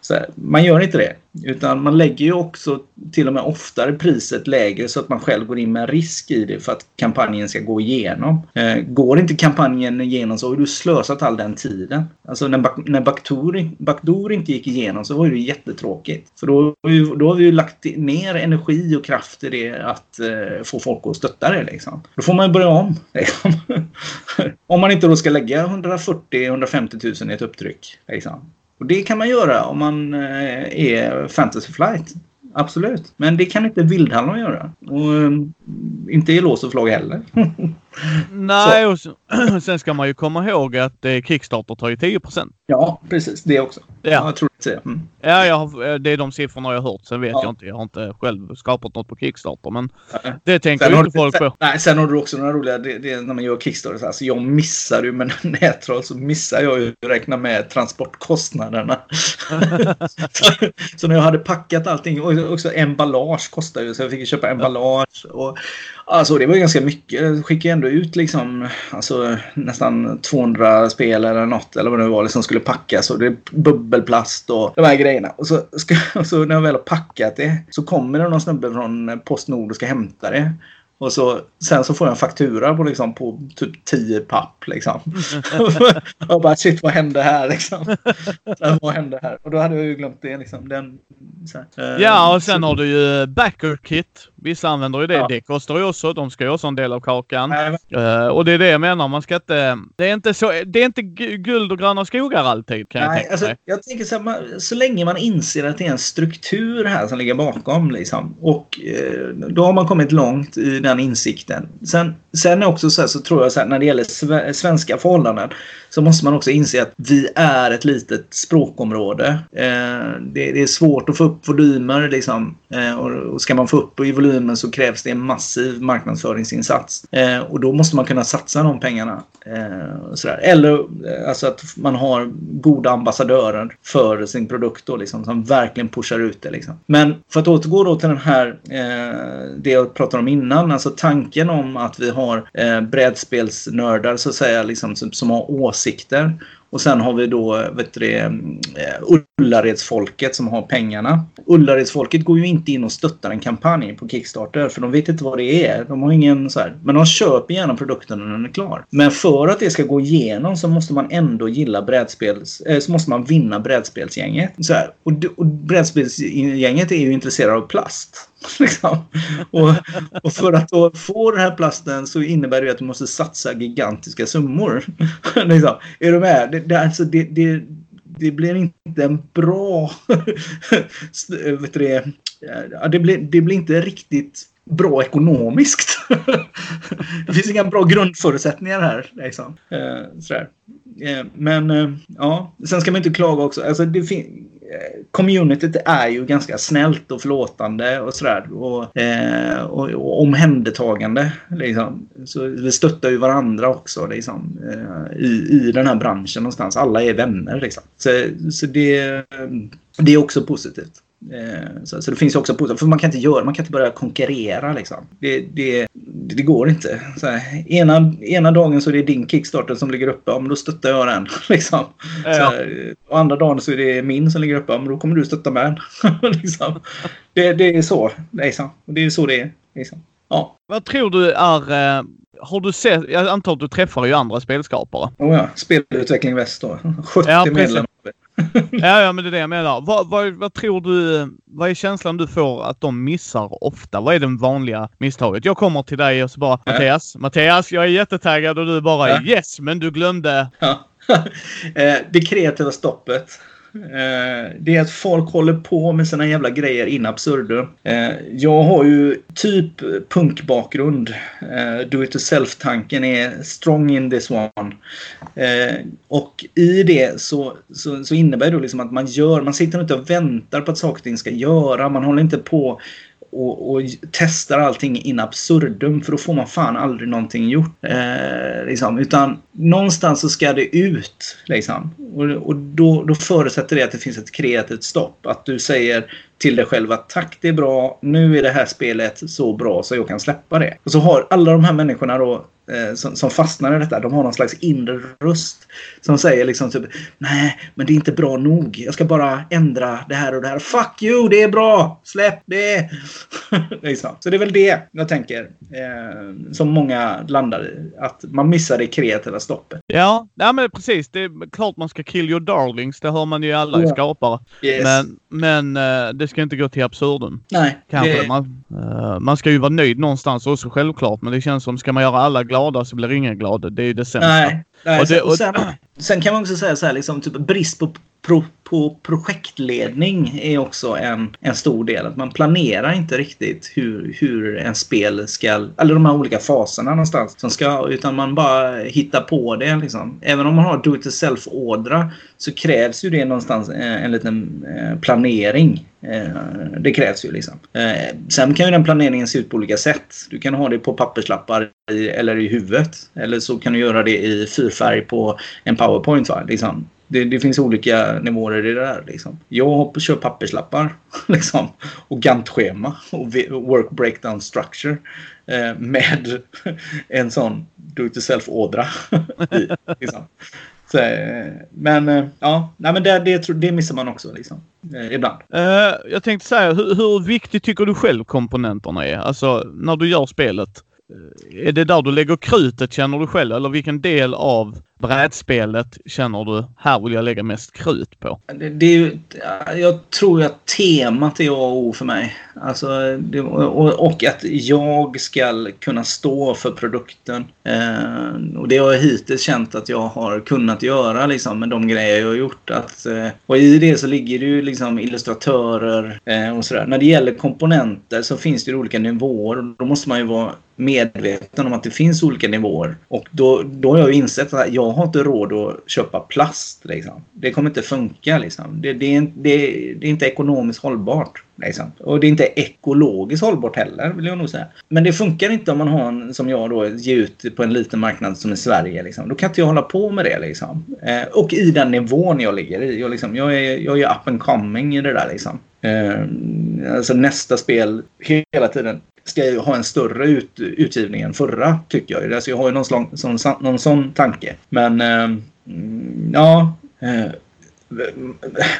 [SPEAKER 2] Så man gör inte det. Utan man lägger ju också till och med oftare priset lägre så att man själv går in med en risk i det för att kampanjen ska gå igenom. Eh, går inte kampanjen igenom så har du slösat all den tiden. Alltså när, när Backdoor, Backdoor inte gick igenom så var det jättetråkigt. För då, då har vi ju lagt ner energi och kraft i det att eh, få folk att stötta det. Liksom. Då får man ju börja om. Liksom. om man inte då ska lägga 140-150 000 i ett upptryck. Liksom. Och det kan man göra om man eh, är Fantasy Flight. Absolut. Men det kan inte Vildhallon göra. Och um, inte i lås och förlag heller.
[SPEAKER 1] Nej, och sen ska man ju komma ihåg att eh, Kickstarter tar ju 10%
[SPEAKER 2] Ja, precis. Det också.
[SPEAKER 1] Ja.
[SPEAKER 2] Mm.
[SPEAKER 1] Ja, jag har, eh, det är de siffrorna jag har hört. Sen vet ja. jag inte. Jag har inte själv skapat något på Kickstarter. Men nej. det tänker ju inte folk
[SPEAKER 2] på. Nej, sen har du också några roliga... Det, det, när man gör Kickstarter. Alltså, jag missar ju med nättroll så missar jag ju räkna med transportkostnaderna. så, så, när jag hade packat allting. Och också emballage kostar ju. Så jag fick köpa emballage. Och, Alltså det var ganska mycket. Jag skickade ändå ut liksom alltså, nästan 200 spel eller något eller vad det var liksom skulle packas och det är bubbelplast och de här grejerna. Och så, ska, och så när jag väl har packat det så kommer det någon snubbe från Postnord och ska hämta det. Och så, sen så får jag en faktura på, liksom, på typ 10 papp. Liksom. och bara shit vad hände här liksom. vad hände här? Och då hade jag ju glömt det. Liksom. Den,
[SPEAKER 1] här, eh, ja och sen så... har du ju backer kit. Vissa använder ju det. Ja. Det kostar ju också. De ska ju också ha en del av kakan. Uh, och det är det jag menar. Man ska inte... Det är inte, så, det är inte guld och gröna skogar alltid kan
[SPEAKER 2] Nej,
[SPEAKER 1] jag tänka
[SPEAKER 2] alltså, Jag tänker så här, man, så länge man inser att det är en struktur här som ligger bakom liksom. Och uh, då har man kommit långt i den insikten. Sen, sen också så, här, så tror jag så här, när det gäller svenska förhållanden så måste man också inse att vi är ett litet språkområde. Eh, det, det, är svårt att få upp volymer liksom. Eh, och, och ska man få upp i volymen så krävs det en massiv marknadsföringsinsats. Eh, och då måste man kunna satsa de pengarna. Eh. Eller eh, alltså att man har goda ambassadörer för sin produkt då, liksom, som verkligen pushar ut det. Liksom. Men för att återgå då till den här, eh, det jag pratade om innan, alltså tanken om att vi har eh, brädspelsnördar så att säga, liksom, som, som har åsikter och sen har vi då vet du, eh, Ullaredsfolket som har pengarna. Ullaredsfolket går ju inte in och stöttar en kampanj på Kickstarter för de vet inte vad det är. De har ingen så här, men de köper gärna produkten när den är klar. Men för att det ska gå igenom så måste man ändå gilla brädspels... Eh, så måste man vinna brädspelsgänget. Så här, och, och brädspelsgänget är ju intresserade av plast. Liksom. Och, och, för att då få den här plasten så innebär det att du måste satsa gigantiska summor. liksom. Är du med? Det, det, alltså, det, det, det blir inte en bra... vet du det, det, blir, det blir inte riktigt bra ekonomiskt. det finns inga bra grundförutsättningar här. Liksom. Eh, sådär. Eh, men eh, ja, sen ska man inte klaga också. Alltså, det Eh, communityt är ju ganska snällt och förlåtande och sådär. Och, eh, och, och omhändertagande. Liksom. Så vi stöttar ju varandra också liksom, eh, i, i den här branschen någonstans. Alla är vänner liksom. Så, så det, det är också positivt. Eh, så, så, det finns också positivt. För man kan inte göra, man kan inte börja konkurrera liksom. Det, det, det går inte. Här, ena, ena dagen så är det din Kickstarter som ligger uppe, ja, men då stöttar jag den. Liksom. Ja. Här, och andra dagen så är det min som ligger uppe, ja, men då kommer du stötta med den. liksom. det, det är så. Liksom. Det är så det är. Liksom. Ja.
[SPEAKER 1] Vad tror du är... Eh, har du sett... Jag antar att du träffar ju andra spelskapare.
[SPEAKER 2] Oh ja, Spelutveckling Väst då. 70 ja, medlemmar.
[SPEAKER 1] ja, ja, men det är det jag menar. Vad, vad, vad, tror du, vad är känslan du får att de missar ofta? Vad är det vanliga misstaget? Jag kommer till dig och så bara, ja. Mattias, Mattias, jag är jättetaggad och du bara ja. yes, men du glömde. Ja.
[SPEAKER 2] Eh, det kreativa stoppet. Eh, det är att folk håller på med sina jävla grejer in absurdum. Eh, jag har ju typ punkbakgrund. Eh, do it yourself-tanken är strong in this one. Och i det så, så, så innebär det liksom att man gör, man sitter inte och väntar på att saker och ting ska göra. Man håller inte på och, och testar allting in absurdum för då får man fan aldrig någonting gjort. Eh, liksom. Utan någonstans så ska det ut. Liksom. Och, och då, då förutsätter det att det finns ett kreativt stopp. Att du säger till dig själv att tack det är bra, nu är det här spelet så bra så jag kan släppa det. Och så har alla de här människorna då eh, som, som, fastnar i detta, de har någon slags inre röst som säger liksom typ nej, men det är inte bra nog. Jag ska bara ändra det här och det här. Fuck you, det är bra! Släpp det! liksom. Så det är väl det jag tänker eh, som många landar i. Att man missar det kreativa stoppet.
[SPEAKER 1] Ja, ja men precis. Det är klart man ska kill your darlings. Det hör man ju alla i skapare. Yes. Men, men eh, det ska inte gå till absurdum.
[SPEAKER 2] Nej.
[SPEAKER 1] Kanske. Det... Man, uh, man ska ju vara nöjd någonstans också självklart. Men det känns som ska man göra alla glada så blir ingen glad. Det är ju det sämsta.
[SPEAKER 2] Nej. Nej, och det, och... Sen, sen, kan man också säga så här, liksom, typ brist på pro, på projektledning är också en, en stor del. Att man planerar inte riktigt hur, hur en spel ska, eller de här olika faserna någonstans som ska, utan man bara hittar på det liksom. Även om man har do it yourself-ådra så krävs ju det någonstans en, en liten eh, planering. Eh, det krävs ju liksom. Eh, sen kan ju den planeringen se ut på olika sätt. Du kan ha det på papperslappar eller i huvudet. Eller så kan du göra det i fyrfärg på en powerpoint. Va? Liksom. Det, det, finns olika nivåer i det där. Liksom. Jag kör papperslappar liksom, och Gantt-schema och work breakdown structure eh, med en sån do-it-yourself-ådra. liksom. Så, eh, men eh, ja, nej, men det, det, det missar man också liksom, eh, ibland.
[SPEAKER 1] Uh, jag tänkte säga, hur, hur viktigt tycker du själv komponenterna är? Alltså när du gör spelet. Är det där du lägger krutet känner du själv eller vilken del av brädspelet känner du här vill jag lägga mest krut på?
[SPEAKER 2] Det, det är ju, jag tror att temat är A och O för mig. Alltså, det, och, och, att jag ska kunna stå för produkten. Eh, och det har jag hittills känt att jag har kunnat göra liksom, med de grejer jag har gjort. Att, eh, och i det så ligger det ju liksom illustratörer eh, och sådär. När det gäller komponenter så finns det olika nivåer. Då måste man ju vara medveten om att det finns olika nivåer. Och då, då har jag ju insett att jag jag har inte råd att köpa plast. Liksom. Det kommer inte funka. Liksom. Det, det, är, det, det är inte ekonomiskt hållbart. Liksom. Och det är inte ekologiskt hållbart heller, vill jag nog säga. Men det funkar inte om man har en, som jag då, ger ut på en liten marknad som i Sverige. Liksom. Då kan inte jag hålla på med det. Liksom. Eh, och i den nivån jag ligger i. Jag, liksom, jag, är, jag är up and coming i det där. Liksom. Eh, alltså nästa spel hela tiden ska ju ha en större ut, utgivning än förra, tycker jag. Alltså jag har ju någon, sån, sån, någon sån tanke. Men eh, mm, ja, eh,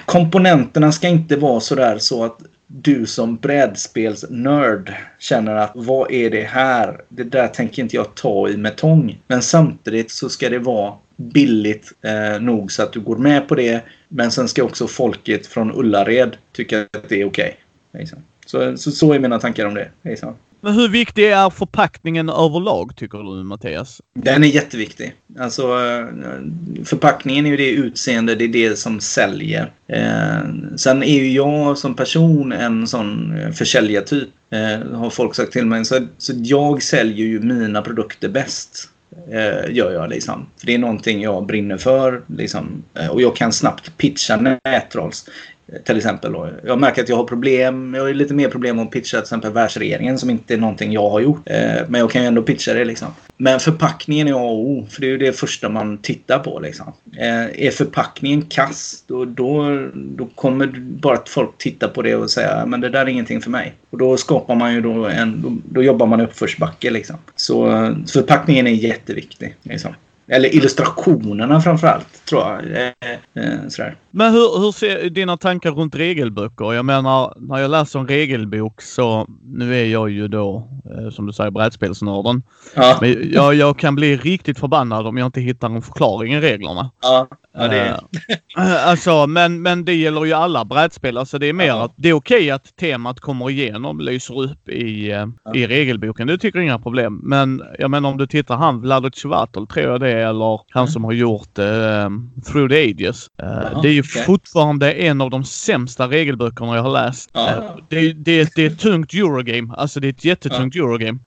[SPEAKER 2] komponenterna ska inte vara sådär så att du som brädspelsnörd känner att vad är det här? Det där tänker inte jag ta i med tång. Men samtidigt så ska det vara billigt eh, nog så att du går med på det. Men sen ska också folket från Ullared tycka att det är okej. Okay. Så, så, så är mina tankar om det. Hejsan.
[SPEAKER 1] Men hur viktig är förpackningen överlag tycker du Mattias?
[SPEAKER 2] Den är jätteviktig. Alltså förpackningen är ju det utseende, det är det som säljer. Eh, sen är ju jag som person en sån försäljartyp. Eh, har folk sagt till mig. Så, så jag säljer ju mina produkter bäst. Eh, gör jag liksom. För det är någonting jag brinner för. Liksom. Eh, och jag kan snabbt pitcha nätrolls. Till exempel. Då. Jag märker att jag har problem. Jag har lite mer problem att pitcha till exempel världsregeringen som inte är någonting jag har gjort. Eh, men jag kan ju ändå pitcha det liksom. Men förpackningen är A och O. För det är ju det första man tittar på liksom. Eh, är förpackningen kass då, då, då kommer bara att folk titta på det och säga men det där är ingenting för mig. Och då skapar man ju då en, då, då jobbar man uppförsbacke liksom. Så eh, förpackningen är jätteviktig. Liksom. Eller illustrationerna framförallt, tror jag. Eh, eh, sådär.
[SPEAKER 1] Men hur, hur ser dina tankar runt regelböcker? Jag menar, när jag läser en regelbok så, nu är jag ju då, eh, som du säger, brädspelsnörden. Ja. Men jag, jag kan bli riktigt förbannad om jag inte hittar en förklaring i reglerna.
[SPEAKER 2] Ja. Ja, det
[SPEAKER 1] alltså, men, men det gäller ju alla brädspel. Alltså det är mer ja. att det är okej okay att temat kommer igenom, lyser upp i, ja. i regelboken. Det tycker jag inga problem. Men jag menar om du tittar han Vlado Chvatal tror jag det är, eller han mm. som har gjort uh, Through the Ages. det är ju okay. fortfarande en av de sämsta regelböckerna jag har läst. det, det, det är ett tungt Eurogame. Alltså det är ett jättetungt Eurogame.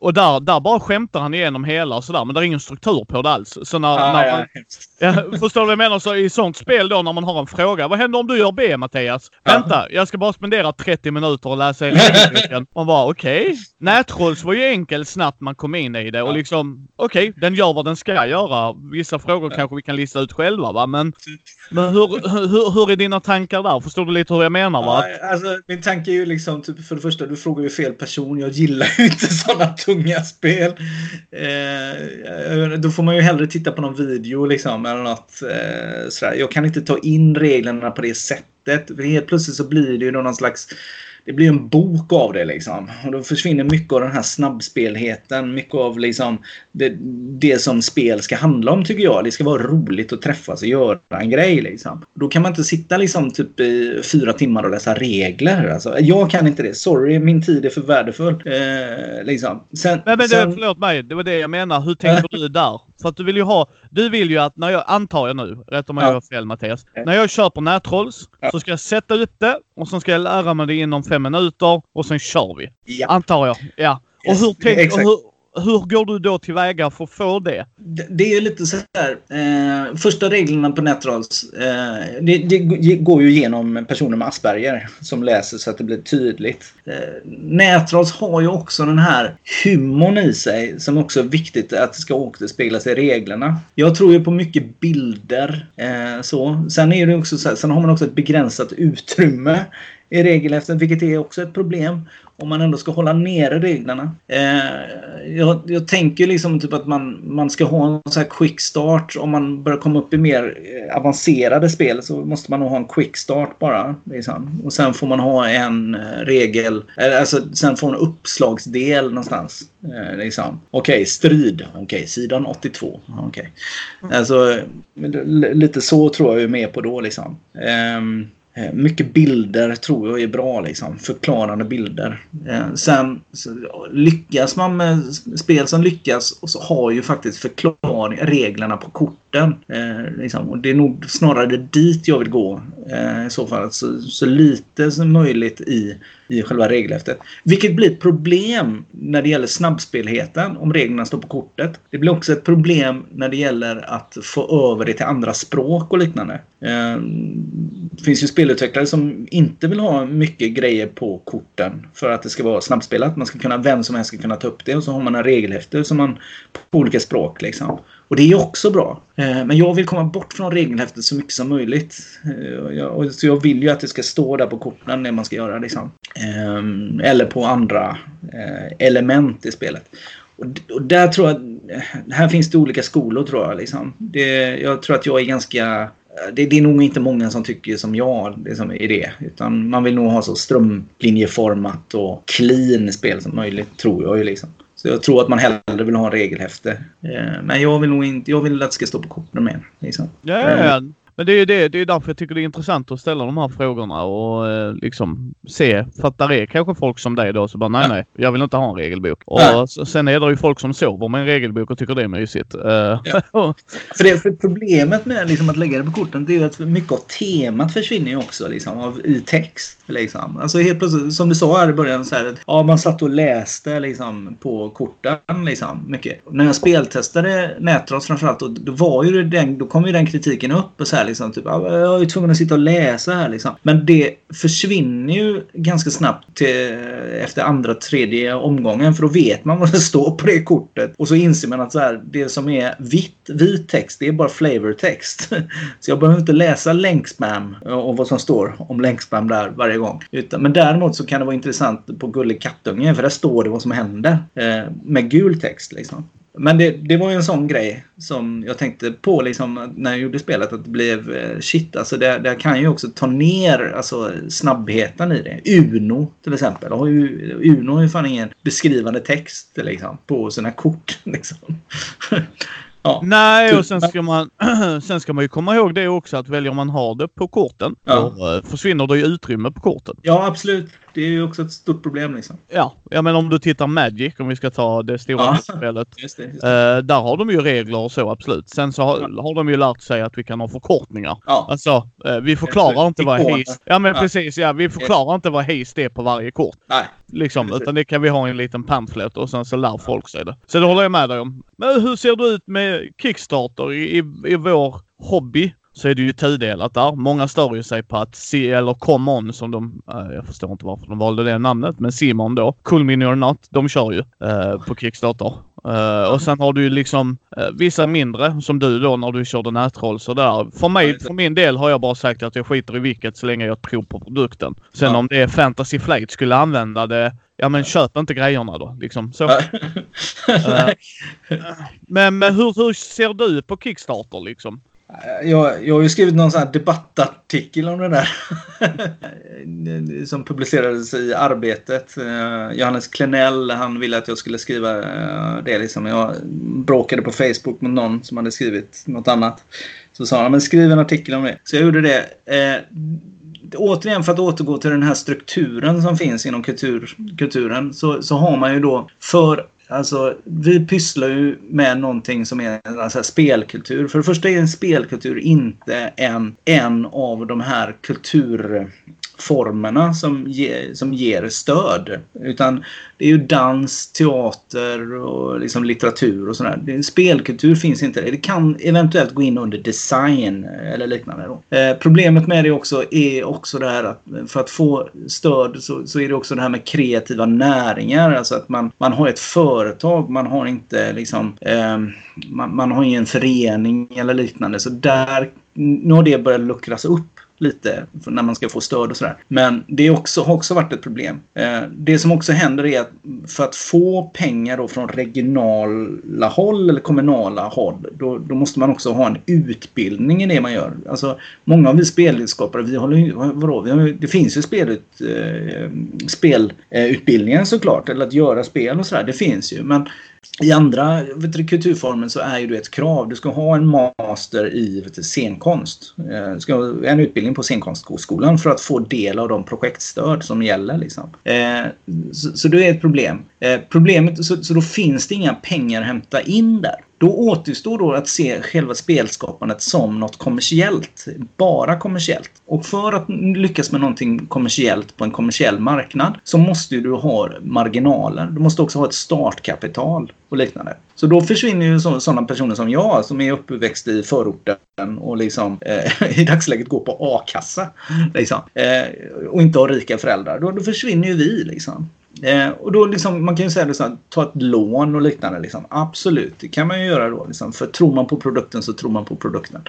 [SPEAKER 1] och där, där bara skämtar han igenom hela och sådär. Men det är ingen struktur på det alls. Så när, när, ja, förstår du vad jag menar? Så I sånt spel då när man har en fråga. Vad händer om du gör B Mattias? Ja. Vänta, jag ska bara spendera 30 minuter och läsa i regelboken. Man bara okej. Okay. Nättrolls var ju enkelt snabbt man kom in i det och liksom okej, okay, den gör vad den ska göra. Vissa frågor kanske vi kan lista ut själva va, men, men hur, hur, hur är dina tankar där? Förstår du lite hur jag menar? Va?
[SPEAKER 2] Ja, alltså, min tanke är ju liksom, typ, för det första, du frågar ju fel person. Jag gillar ju inte sådana tunga spel. Eh, då får man ju hellre titta på någon video liksom, eller något eh, sådär. Jag kan inte ta in reglerna på det sättet. Helt plötsligt så blir det ju någon slags det blir en bok av det liksom. Och då försvinner mycket av den här snabbspelheten. Mycket av liksom det, det som spel ska handla om tycker jag. Det ska vara roligt att träffas och göra en grej liksom. Då kan man inte sitta liksom typ i fyra timmar och läsa regler. Alltså, jag kan inte det. Sorry, min tid är för värdefull. Eh, liksom.
[SPEAKER 1] Sen, Nej, men sen... förlåt mig. Det var det jag menar. Hur tänker du där? För att du vill ju ha, du vill ju att när jag, antar jag nu, rätt om jag ja. har fel Mattias. När jag köper nättrolls ja. så ska jag sätta upp det och sen ska jag lära mig det inom fem minuter och sen kör vi. Ja. Antar jag. Ja. Och hur, tänk, och hur, hur går du då tillväga för att få det?
[SPEAKER 2] Det, det är lite så här. Eh, första reglerna på Netrolls. Eh, det, det, går ju igenom personer med Asperger som läser så att det blir tydligt. Eh, Netrolls har ju också den här humorn i sig som också är viktigt att det ska återspeglas i reglerna. Jag tror ju på mycket bilder. Eh, så. Sen, är det också så här, sen har man också ett begränsat utrymme i regelhäftet, vilket är också ett problem om man ändå ska hålla nere reglerna. Eh, jag, jag, tänker liksom typ att man, man ska ha en sån här quick start. Om man börjar komma upp i mer eh, avancerade spel så måste man nog ha en quick start bara. Liksom. Och sen får man ha en eh, regel, alltså sen får man en uppslagsdel någonstans. Eh, liksom. Okej, okay, strid. Okej, okay, sidan 82. Okay. Alltså, lite så tror jag är med på då liksom. Eh, Eh, mycket bilder tror jag är bra liksom. Förklarande bilder. Eh, sen lyckas man med spel som lyckas och så har ju faktiskt förklaring, reglerna på kort sporten. Eh, liksom. Och det är nog snarare dit jag vill gå eh, i så fall. Så, så lite som möjligt i i själva regelhäftet. Vilket blir ett problem när det gäller snabbspelheten om reglerna står på kortet. Det blir också ett problem när det gäller att få över det till andra språk och liknande. Eh, det finns ju spelutvecklare som inte vill ha mycket grejer på korten för att det ska vara snabbspelat. Man ska kunna, vem som helst ska kunna ta upp det och så har man en regelhäfte som man på olika språk liksom. Och det är också bra. Eh, men jag vill komma bort från regelhäftet så mycket som möjligt. Eh, så jag vill ju att det ska stå där på korten när man ska göra liksom. Eh, eller på andra element i spelet. Och där tror jag... Här finns det olika skolor tror jag. Liksom. Det, jag tror att jag är ganska... Det, det, är nog inte många som tycker som jag liksom, i det. Utan man vill nog ha så strömlinjeformat och clean spel som möjligt, tror jag ju liksom. Så jag tror att man hellre vill ha en regelhäfte. Eh, men jag vill nog inte, jag vill att det ska stå på korten mer. Liksom.
[SPEAKER 1] Ja, ja, ja. Men det är ju det, det är därför jag tycker det är intressant att ställa de här frågorna och eh, liksom se. För att där är kanske folk som dig då så bara nej nej, jag vill inte ha en regelbok. Och sen är det ju folk som sover med en regelbok och tycker det är mysigt. Uh,
[SPEAKER 2] ja. för, det, för problemet med liksom, att lägga det på korten det är ju att mycket av temat försvinner ju också liksom, av, i text. Liksom. Alltså helt plötsligt, som du sa här i början, så här, ja, man satt och läste liksom, på korten. Liksom, mycket. När jag speltestade nättrots framförallt, då, då, var ju den, då kom ju den kritiken upp. och så här, liksom, typ, ah, Jag är tvungen att sitta och läsa här liksom. Men det försvinner ju ganska snabbt till, efter andra, tredje omgången. För då vet man vad det står på det kortet. Och så inser man att så här, det som är vitt, vit text, det är bara flavortext. så jag behöver inte läsa länkspam och vad som står om länkspam där varje gång. Utan, men däremot så kan det vara intressant på Gullig kattunge för där står det vad som händer. Eh, med gul text liksom. Men det, det var ju en sån grej som jag tänkte på liksom, när jag gjorde spelet. Att det blev eh, shit. Alltså det, det kan ju också ta ner alltså, snabbheten i det. Uno till exempel. Har ju, Uno har ju fan ingen beskrivande text liksom, på sina kort. Liksom.
[SPEAKER 1] Ja. Nej, och sen ska, man, sen ska man ju komma ihåg det också att väljer man ha det på korten, ja. då eh, försvinner det ju utrymme på korten.
[SPEAKER 2] Ja, absolut. Det är ju också ett stort problem liksom.
[SPEAKER 1] Ja, ja men om du tittar Magic, om vi ska ta det stora
[SPEAKER 2] Ja.
[SPEAKER 1] spelet.
[SPEAKER 2] Just det, just det.
[SPEAKER 1] Eh, där har de ju regler och så absolut. Sen så har, har de ju lärt sig att vi kan ha förkortningar.
[SPEAKER 2] Ja.
[SPEAKER 1] Alltså, eh, vi förklarar inte vad haste... Ja men
[SPEAKER 2] Ja.
[SPEAKER 1] precis, ja. Vi förklarar inte vad haste är på varje kort.
[SPEAKER 2] Nej.
[SPEAKER 1] Liksom,
[SPEAKER 2] Precis.
[SPEAKER 1] utan det kan vi ha i en liten pamflet och sen så lär folk sig det. Så det håller jag med dig om. Men hur ser det ut med Kickstarter i, i, i vår hobby? Så är det ju tudelat där. Många stör ju sig på att se eller come on som de, eh, jag förstår inte varför de valde det namnet, men Simon då, Cool Mini or Not, de kör ju eh, på Kickstarter. Eh, och sen har du ju liksom eh, vissa mindre som du då när du körde nätroll så där. För mig, för min del har jag bara sagt att jag skiter i vilket så länge jag tror på produkten. Sen
[SPEAKER 2] Ja.
[SPEAKER 1] om det är Fantasy Flight skulle använda det, ja men köp inte grejerna då. Liksom. Så.
[SPEAKER 2] Nej.
[SPEAKER 1] Men, men hur, hur ser du på Kickstarter liksom?
[SPEAKER 2] Jag, jag har ju skrivit någon sån här debattartikel om det där. som publicerades i Arbetet. Eh, Johannes Klenell, han ville att jag skulle skriva eh, det. Liksom. Jag bråkade på Facebook med någon som hade skrivit något annat. Så sa han, men skriv en artikel om det. Så jag gjorde det. Eh, återigen för att återgå till den här strukturen som finns inom kultur, kulturen så, så har man ju då för Alltså, vi pysslar ju med någonting som är en alltså, spelkultur. För det första är en spelkultur inte en, en av de här kultur formerna som, ge, som ger stöd. Utan det är ju dans, teater och liksom litteratur och sådär. Spelkultur finns inte. Det kan eventuellt gå in under design eller liknande. Då. Eh, problemet med det också är också det här att för att få stöd så, så är det också det här med kreativa näringar. Alltså att man, man har ett företag, man har inte liksom eh, man, man har ingen förening eller liknande. Så där, nu har det börjat luckras upp lite när man ska få stöd och sådär. Men det också, har också varit ett problem. Eh, det som också händer är att för att få pengar då från regionala håll eller kommunala håll då, då måste man också ha en utbildning i det man gör. Alltså, många av vi spelskapare, vi håller vadå, vi har, det finns ju spelut, eh, spelutbildningar såklart, eller att göra spel och sådär, det finns ju. Men i andra vet du, kulturformer så är ju det ett krav. Du ska ha en master i vet du, scenkonst. Du ska ha en utbildning på scenkonstskolan för att få del av de projektstöd som gäller. Liksom. Eh, så, så det är ett problem. Eh, problemet, så, så då finns det inga pengar att hämta in där. Då återstår då att se själva spelskapandet som något kommersiellt. Bara kommersiellt. Och för att lyckas med någonting kommersiellt på en kommersiell marknad så måste du ha marginaler. Du måste också ha ett startkapital och liknande. Så då försvinner ju så, sådana personer som jag som är uppväxt i förorten och liksom eh, i dagsläget går på a-kassa. Liksom, eh, och inte har rika föräldrar. Då, då försvinner ju vi liksom. Eh, och då liksom, man kan ju säga liksom, ta ett lån och liknande. Liksom. Absolut, det kan man ju göra då. Liksom. För tror man på produkten så tror man på produkten.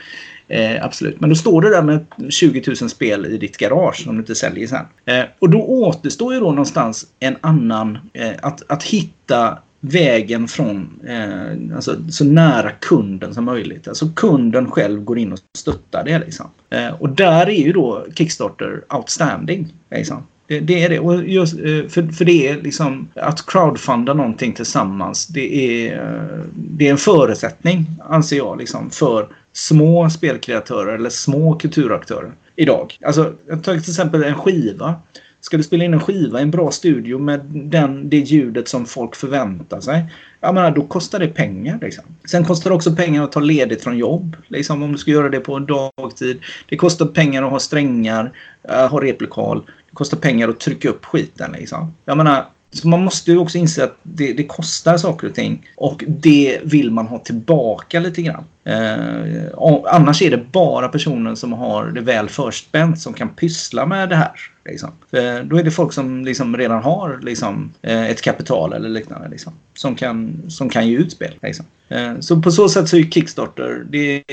[SPEAKER 2] Eh, absolut. Men då står det där med 20 000 spel i ditt garage som du inte säljer sen. Eh, och då återstår ju då någonstans en annan... Eh, att, att hitta vägen från eh, alltså, så nära kunden som möjligt. Alltså kunden själv går in och stöttar det. Liksom. Eh, och där är ju då Kickstarter outstanding. Liksom. Det, det är det. Och just, eh, för, för det är liksom att crowdfunda någonting tillsammans. Det är, eh, det är en förutsättning, anser jag, liksom, för små spelkreatörer eller små kulturaktörer idag. Alltså, jag tar till exempel en skiva. Ska du spela in en skiva i en bra studio med den, det ljudet som folk förväntar sig. Jag menar, då kostar det pengar. Liksom. Sen kostar det också pengar att ta ledigt från jobb. Liksom, om du ska göra det på en dagtid. Det kostar pengar att ha strängar, äh, ha replokal. Det kostar pengar att trycka upp skiten. Liksom. Jag menar, så man måste ju också inse att det, det kostar saker och ting. Och det vill man ha tillbaka lite grann. Eh, och annars är det bara personer som har det väl förspänt som kan pyssla med det här. Liksom. För då är det folk som liksom redan har liksom, eh, ett kapital eller liknande. Liksom, som, kan, som kan ge ut spel. Liksom. Eh, så på så sätt så är Kickstarter, det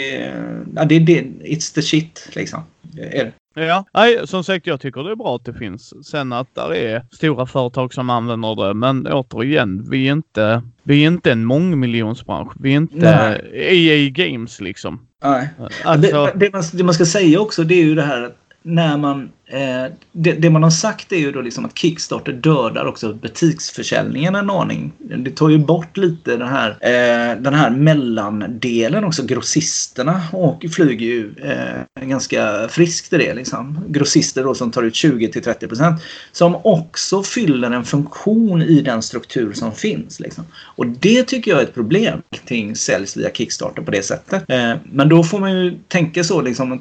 [SPEAKER 2] ja, det, det, it's the shit. Liksom. Är det.
[SPEAKER 1] Ja, nej, som sagt jag tycker det är bra att det finns. Sen att där är stora företag som använder det. Men återigen, vi är inte, vi är inte en mångmiljonsbransch. Vi är inte EA Games liksom.
[SPEAKER 2] Nej.
[SPEAKER 1] Alltså,
[SPEAKER 2] Det, det, man, det man ska säga också det är ju det här att när man... Eh, det, det, man har sagt är ju då liksom att Kickstarter dödar också butiksförsäljningen en aning. Det tar ju bort lite den här, eh, den här mellandelen också. Grossisterna och flyger ju eh, ganska friskt i det. Liksom. Grossister då som tar ut 20-30% Som också fyller en funktion i den struktur som finns. Liksom. Och det tycker jag är ett problem. Allting säljs via Kickstarter på det sättet. Eh, men då får man ju tänka så liksom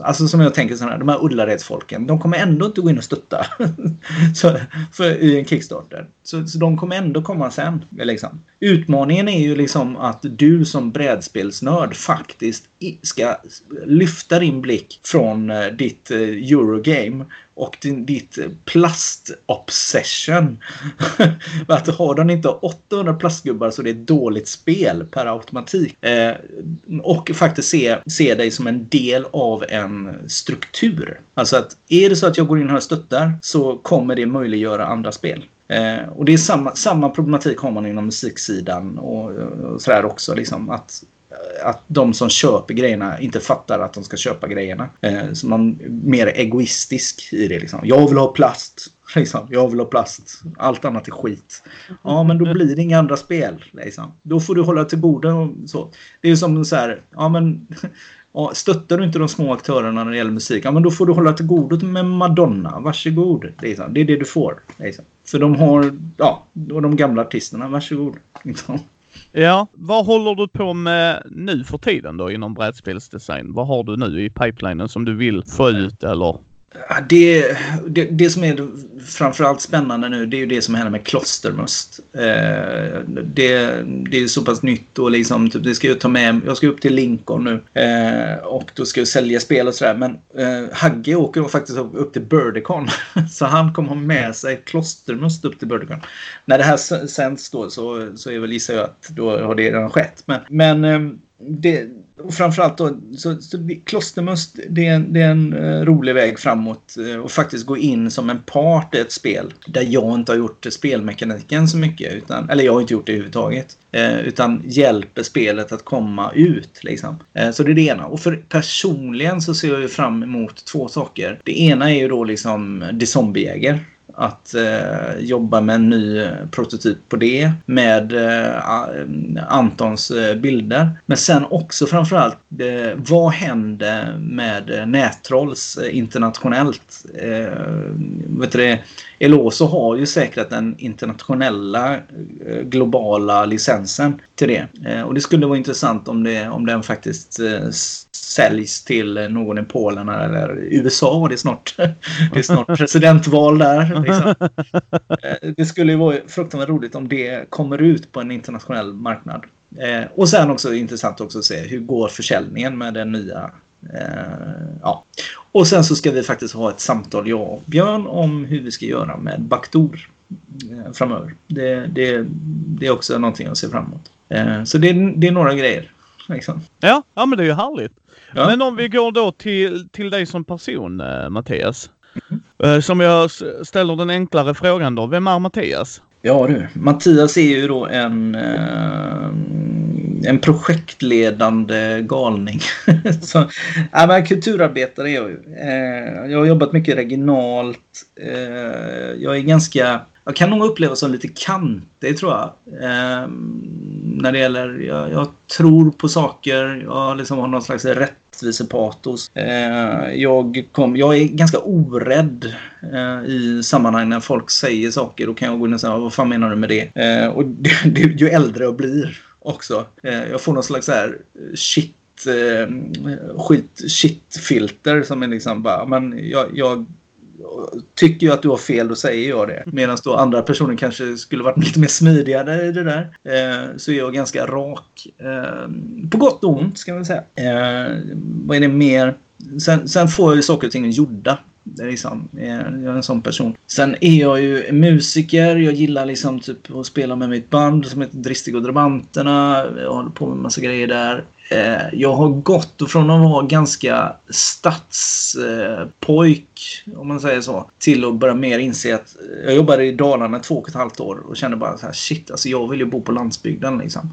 [SPEAKER 2] Alltså som jag tänker sådana här, de här Ullaredsfolken, de kommer ändå inte gå in och stötta så, för, i en Kickstarter. Så, så de kommer ändå komma sen. Liksom. Utmaningen är ju liksom att du som brädspelsnörd faktiskt ska lyfta din blick från eh, ditt eh, Eurogame och din, ditt plastobsession. att har de inte 800 plastgubbar så det är ett dåligt spel per automatik. Eh, och faktiskt se, se dig som en del av en struktur. Alltså att är det så att jag går in här och stöttar så kommer det möjliggöra andra spel. Eh, och det är samma, samma problematik har man inom musiksidan och, och sådär också. Liksom, att att de som köper grejerna inte fattar att de ska köpa grejerna. Eh, så man är mer egoistisk i det. Liksom. Jag vill ha plast. Liksom. Jag vill ha plast. Allt annat är skit. Ja, men då blir det inga andra spel. Liksom. Då får du hålla till borden och så. Det är som så här. Ja, men Ja, stöttar du inte de små aktörerna när det gäller musik, ja, men då får du hålla till godo med Madonna. Varsågod. Liksom. Det är det du får. Liksom. För de har, ja, de gamla artisterna. Varsågod. Liksom.
[SPEAKER 1] Ja, vad håller du på med nu för tiden då inom brädspelsdesign? Vad har du nu i pipelinen som du vill få ut eller
[SPEAKER 2] det, det, det, som är framförallt spännande nu det är ju det som händer med Klostermust. Eh, det, det är så pass nytt och liksom, typ, det ska jag ta med. Jag ska upp till Lincoln nu eh, och då ska jag sälja spel och sådär. Men eh, Hagge åker faktiskt upp till Birdicon. så han kommer ha med sig Klostermust upp till Birdicon. När det här sänds då så, så är väl gissar jag att då har det redan skett. Men, men eh, det, och framförallt då, så, så Klostermust, det är, det är en eh, rolig väg framåt eh, och faktiskt gå in som en part i ett spel där jag inte har gjort spelmekaniken så mycket. Utan, eller jag har inte gjort det överhuvudtaget. Eh, utan hjälper spelet att komma ut. Liksom. så det är det ena. Och för personligen så ser jag ju fram emot två saker. Det ena är ju då liksom The Zombiejäger att eh, jobba med en ny eh, prototyp på det med eh, eh, Antons eh, bilder. Men sen också framförallt eh, vad händer med eh, nättrolls eh, internationellt? Eh, vet du Eloso har ju säkrat den internationella eh, globala licensen till det. och det skulle vara intressant om, det, om den faktiskt säljs till någon i Polen eller USA. Det är snart, det är snart presidentval där. Liksom. Eh, det skulle ju vara fruktansvärt roligt om det kommer ut på en internationell marknad. Eh, och sen också intressant också att se hur går försäljningen med den nya eh, ja. Och sen så ska vi faktiskt ha ett samtal, jag och Björn, om hur vi ska göra med Baktor framöver. Det, det, det är också någonting jag ser fram emot. Så det, det är några grejer. Liksom.
[SPEAKER 1] Ja, ja, men det är ju härligt. Ja. Men om vi går då till, till dig som person, eh, Mattias. Mm. som jag ställer den enklare frågan då. Vem är Mattias?
[SPEAKER 2] Ja du, Mattias är ju då en, eh, en projektledande galning. Så, ja, men kulturarbetare är jag ju. Eh, jag har jobbat mycket regionalt. Eh, jag är ganska jag kan nog uppleva som lite kantig tror jag. Eh, när det gäller, jag, jag, tror på saker, jag liksom har någon slags rättvisepatos. Eh, jag, kom, jag är ganska orädd eh, i sammanhang när folk säger saker. Då kan jag gå in och säga, vad fan menar du med det? Eh, och det, det, ju äldre jag blir också. Ehm, jag får någon slags så här shit ehm, skit shit-filter som är liksom bara, men jag, jag tycker jag att du har fel, då säger jag det. Medan då andra personer kanske skulle varit lite mer smidigare i det där. Eh, så är jag ganska rak. Eh, på gott och ont, ska man säga. Eh, vad är det mer? Sen, sen får jag ju saker och ting gjorda. Det är liksom, eh, jag är en sån person. Sen är jag ju musiker. Jag gillar liksom typ att spela med mitt band som heter Dristig och Drabanterna. Jag håller på med massa grejer där. Eh, jag har gått från att vara ganska stadspojk, eh, om man säger så, till att börja mer inse att eh, jag jobbade i Dalarna två och ett halvt år och kände bara så här shit, alltså jag vill ju bo på landsbygden liksom.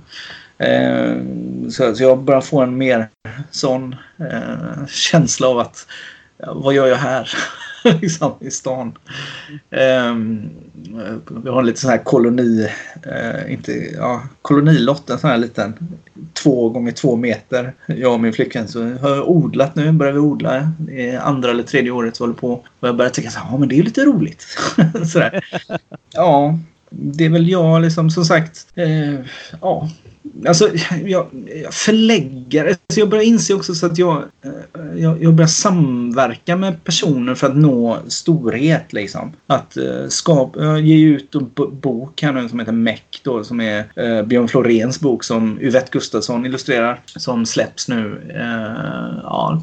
[SPEAKER 2] Eh, så, jag börjar få en mer sån eh, känsla av att vad gör jag här? liksom, i stan. Um, vi har en liten sån här koloni, uh, inte, ja, kolonilott, en sån här liten två gånger två meter. Jag och min flickvän så har jag odlat nu, börjar vi odla. Det är andra eller tredje året vi håller på. Och jag börjar tänka så här, ja men det är lite roligt. Sådär. Ja, det är väl jag liksom som sagt. Eh, ja, Alltså, jag, förläggare. Alltså jag börjar inse också så att jag, eh, jag, jag börjar samverka med personer för att nå storhet. Liksom. Att eh, uh, skapa, jag ger ut en bok här nu som heter Meck då som är uh, Björn Floréns bok som Yvette Gustafsson illustrerar. Som släpps nu. Uh, ja,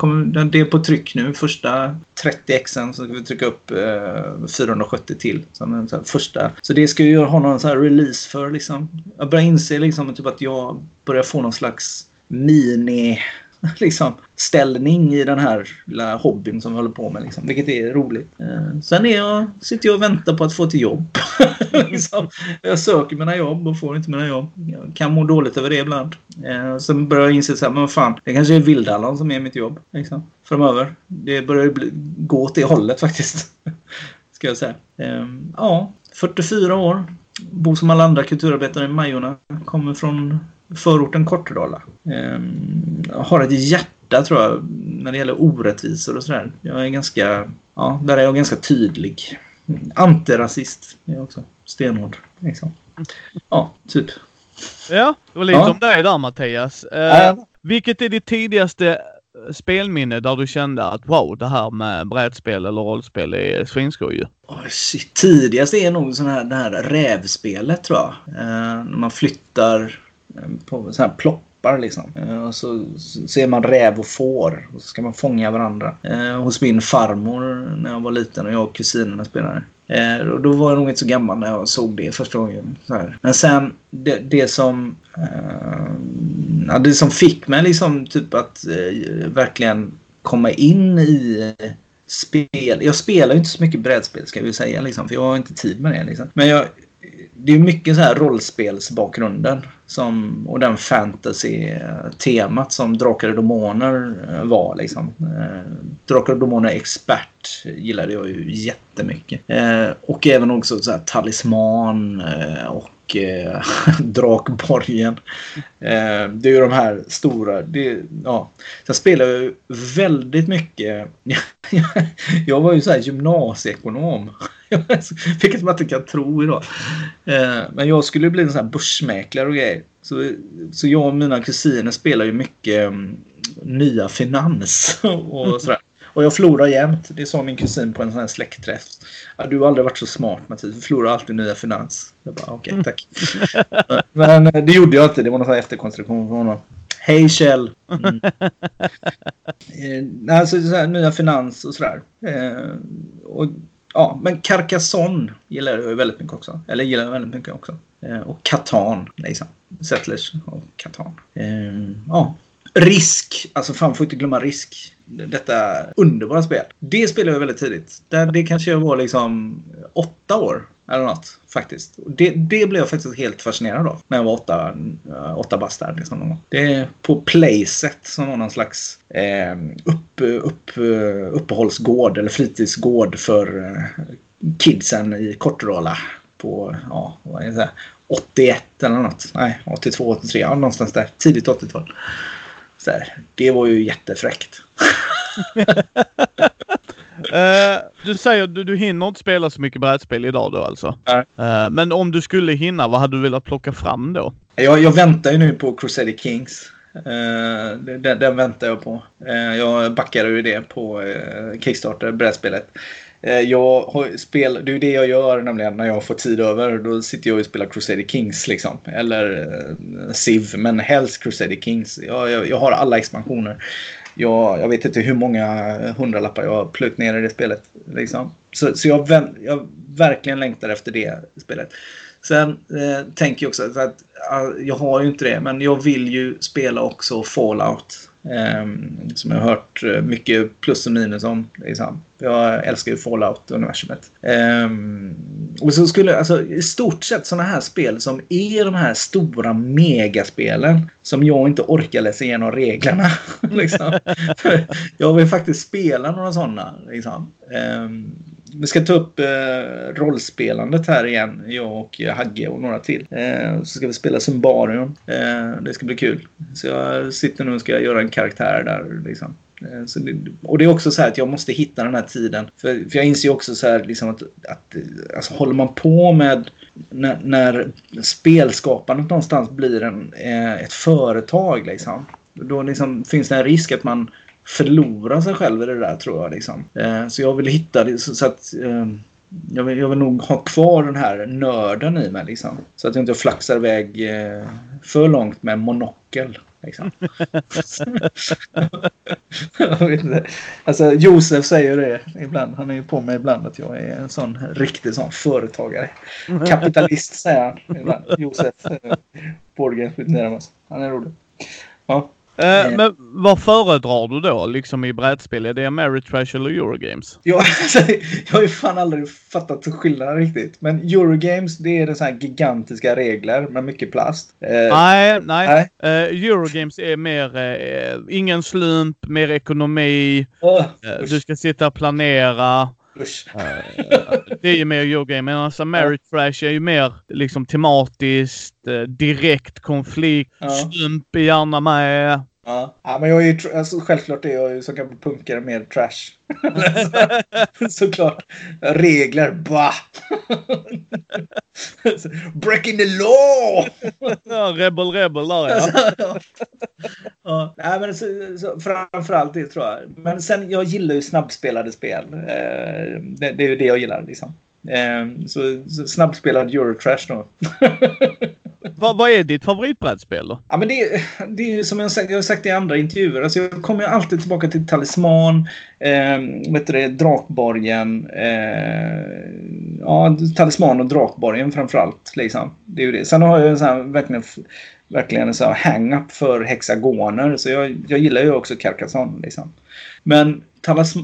[SPEAKER 2] det är på tryck nu. Första 30 exen så ska vi trycka upp uh, 470 till. Som den så första. Så det ska jag ha någon så här release för liksom. Jag börjar inse liksom typ att jag jag börjar få någon slags mini liksom, ställning i den här lilla hobbyn som jag håller på med. Liksom, vilket är roligt. Eh, sen är jag, sitter jag och väntar på att få ett jobb. liksom, jag söker mina jobb och får inte mina jobb. Jag kan må dåligt över det ibland. Eh, sen börjar jag inse så här, men vad fan, det kanske är Vildallan som är mitt jobb. Liksom, framöver. Det börjar bli, gå åt det hållet faktiskt. Ska jag säga. Eh, ja, 44 år. Bor som alla andra kulturarbetare i Majorna. Kommer från förorten Kortedala. Ehm, har ett hjärta tror jag när det gäller orättvisor och sådär. Jag är ganska, ja, där är jag ganska tydlig. Antirasist är jag också. Stenhård. Liksom. Ja, typ.
[SPEAKER 1] Ja, det var lite ja. om dig där Mattias. Eh, äh. Vilket är ditt tidigaste spelminne där du kände att wow, det här med brädspel eller rollspel är svinskoj ju?
[SPEAKER 2] Oh, tidigast är nog sån här, det här rävspelet tror jag. Eh, när man flyttar eh, på sån här ploppar liksom. Eh, och så ser man räv och får och så ska man fånga varandra. Eh, hos min farmor när jag var liten och jag och kusinerna spelade. Eh, och då var jag nog inte så gammal när jag såg det första gången. Men sen det, det som eh, ja, det som fick mig liksom typ att eh, verkligen komma in i eh, spel. Jag spelar ju inte så mycket brädspel ska vi säga liksom, för jag har inte tid med det. Liksom. Men jag, det är mycket så här rollspelsbakgrunden som, och den fantasy-temat som Drakar och Demoner eh, var. Liksom. Eh, Drakar och Demoner Expert gillade jag ju jättemycket. Eh, och även också så här, Talisman eh, och eh, Drakborgen. Eh, det är ju de här stora. Det, ja. Sen spelar jag ju väldigt mycket. jag var ju så här gymnasieekonom. Vilket man inte kan tro idag. Eh, men jag skulle bli en sån här börsmäklare och grejer. Så, så jag och mina kusiner spelar ju mycket um, nya finans och sådär. Och jag förlorar jämt. Det sa min kusin på en sån här släktträff. Ja, du har aldrig varit så smart Mattias. Du förlorar alltid nya finans. Jag bara okej, okay, tack. Men eh, det gjorde jag inte. Det var någon sån här efterkonstruktion från honom. Hej Kjell! Mm. Eh, alltså så här, nya finans och sådär. Eh, och ja, men Carcassonne gillar jag väldigt mycket också. Eller gillar jag väldigt mycket också. Eh, och Catan, liksom. Settlers och Catan. Eh, ja. Risk, alltså fan får inte glömma Risk. Detta underbara spel. Det spelade jag väldigt tidigt. Det, det kanske jag var liksom åtta år eller något faktiskt. Det, det blev jag faktiskt helt fascinerad av när jag var åtta, eh, åtta bast där. Liksom. Det är på Playset som var någon slags eh, upp, upp, eh, uppehållsgård eller fritidsgård för eh, kidsen i Kortedala på ja, vad är det, 81 eller något. Nej, 82, 83, ja, någonstans där. Tidigt 80-tal det var ju jättefräckt.
[SPEAKER 1] Uh, du säger du, du hinner inte spela så mycket brädspel idag då alltså? Uh, men om du skulle hinna, vad hade du velat plocka fram då?
[SPEAKER 2] Jag, jag väntar ju nu på Crusader Kings. Uh, den, den, väntar jag på. Uh, jag backade ju det på uh, Kickstarter, brädspelet. Eh, jag spel, det är ju det jag gör nämligen när jag får tid över. Då sitter jag och spelar Crusader Kings liksom. Eller eh, Civ, men helst Crusader Kings. Jag, jag, jag har alla expansioner jag, jag vet inte hur många hundralappar jag har plöjt ner i det spelet. Liksom. Så, så jag, jag verkligen längtar efter det spelet. Sen eh, tänker jag också att jag har ju inte det, men jag vill ju spela också Fallout. Um, som jag har hört eh, mycket plus och minus om. Liksom. Jag älskar ju Fallout-universumet. Um, och så skulle, alltså i stort sett sådana här spel som är de här stora megaspelen som jag inte orkar läsa igenom reglerna. liksom. jag vill faktiskt spela några sådana. Liksom. Vi ska ta upp eh, rollspelandet här igen, jag och Hagge och några till. Eh, så ska vi spela Symbarion. Eh, det ska bli kul. Så jag sitter nu och ska göra en karaktär där. Liksom. Eh, det, och det är också så här att jag måste hitta den här tiden. För, för jag inser också så här liksom att, att eh, alltså, håller man på med när, när spelskapandet någonstans blir en, eh, ett företag liksom. Då liksom finns det en risk att man förlora sig själv i det där tror jag. Liksom. Eh, så jag vill hitta det så, så att eh, jag, vill, jag vill nog ha kvar den här nörden i mig. Liksom. Så att jag inte flaxar iväg eh, för långt med monokel. Liksom. jag vet inte. Alltså, Josef säger det ibland. Han är ju på mig ibland att jag är en sån riktig sån företagare. Kapitalist säger han ibland. Josef eh, Borgen. Han är rolig. Ja.
[SPEAKER 1] Eh, men vad föredrar du då liksom i brädspel? Är det Ameritrash eller Eurogames?
[SPEAKER 2] Ja, alltså, jag har ju fan aldrig fattat skillnaden riktigt. Men Eurogames det är det så här gigantiska regler med mycket plast.
[SPEAKER 1] Eh, nej, nej. Uh, Eurogames är mer uh, ingen slump, mer ekonomi. Oh, du ska sitta och planera. Usch. det är ju mer Eurogame. Men alltså Merit Trash är ju mer liksom tematiskt, eh, direkt konflikt, ja. slump är gärna med.
[SPEAKER 2] Ja. ja, men jag är ju, alltså, självklart är jag ju som gammal punkare mer trash. Såklart. Regler, bah! Breaking the law!
[SPEAKER 1] ja, rebel, rebel där ja.
[SPEAKER 2] ja. Nej, men så, så, framförallt det tror jag. Men sen, jag gillar ju snabbspelade spel. Eh, det, det, är ju det jag gillar liksom. Eh, så, så snabbspelad Eurotrash då.
[SPEAKER 1] vad, vad är ditt favoritbrädspel då?
[SPEAKER 2] Ja, men det, det är som jag, sagt, jag har sagt i andra intervjuer. Alltså jag kommer alltid tillbaka till Talisman, eh, vet du det, Drakborgen. Eh, ja, Talisman och Drakborgen framförallt. Liksom. Det är ju det. Sen har jag så här, verkligen, verkligen så hang-up för hexagoner. Så jag, jag gillar ju också Carcassonne. Liksom. Men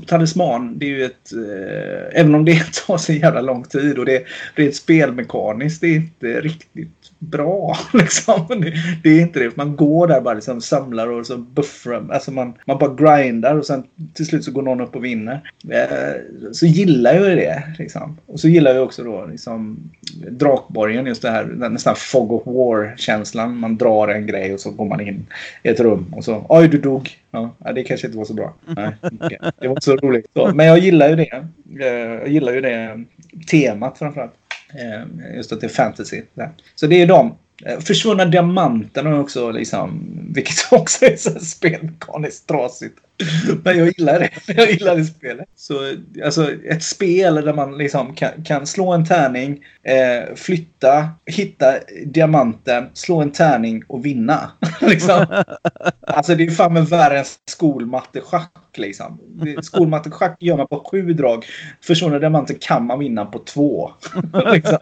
[SPEAKER 2] Talisman, det är ju ett... Eh, även om det tar så jävla lång tid och det, det är ett spelmekaniskt, det är inte riktigt bra. Liksom. Det, det, är inte det. Man går där bara liksom samlar och så buffrar. Alltså man, man bara grindar och sen till slut så går någon upp och vinner. Eh, så gillar jag det. Liksom. Och så gillar jag också då liksom Drakborgen, just det här nästan Fog of War-känslan. Man drar en grej och så går man in i ett rum och så oj du dog. Ja, det kanske inte var så bra. Nej. Det var inte så roligt. Så, men jag gillar ju det. Eh, jag gillar ju det temat framförallt. Eh, just att det är fantasy. Så det är de. Eh, försvunna diamanten också liksom, vilket också är så spelmekaniskt trasigt. Men jag gillar det. Jag gillar det spelet. Så alltså ett spel där man liksom kan, kan slå en tärning, eh, flytta, hitta diamanten, slå en tärning och vinna. liksom. Alltså det är fan med värre än skolmatteschack. Liksom. Skolmatteschack gör man på sju drag. Försvunna diamanten kan man vinna på två. liksom.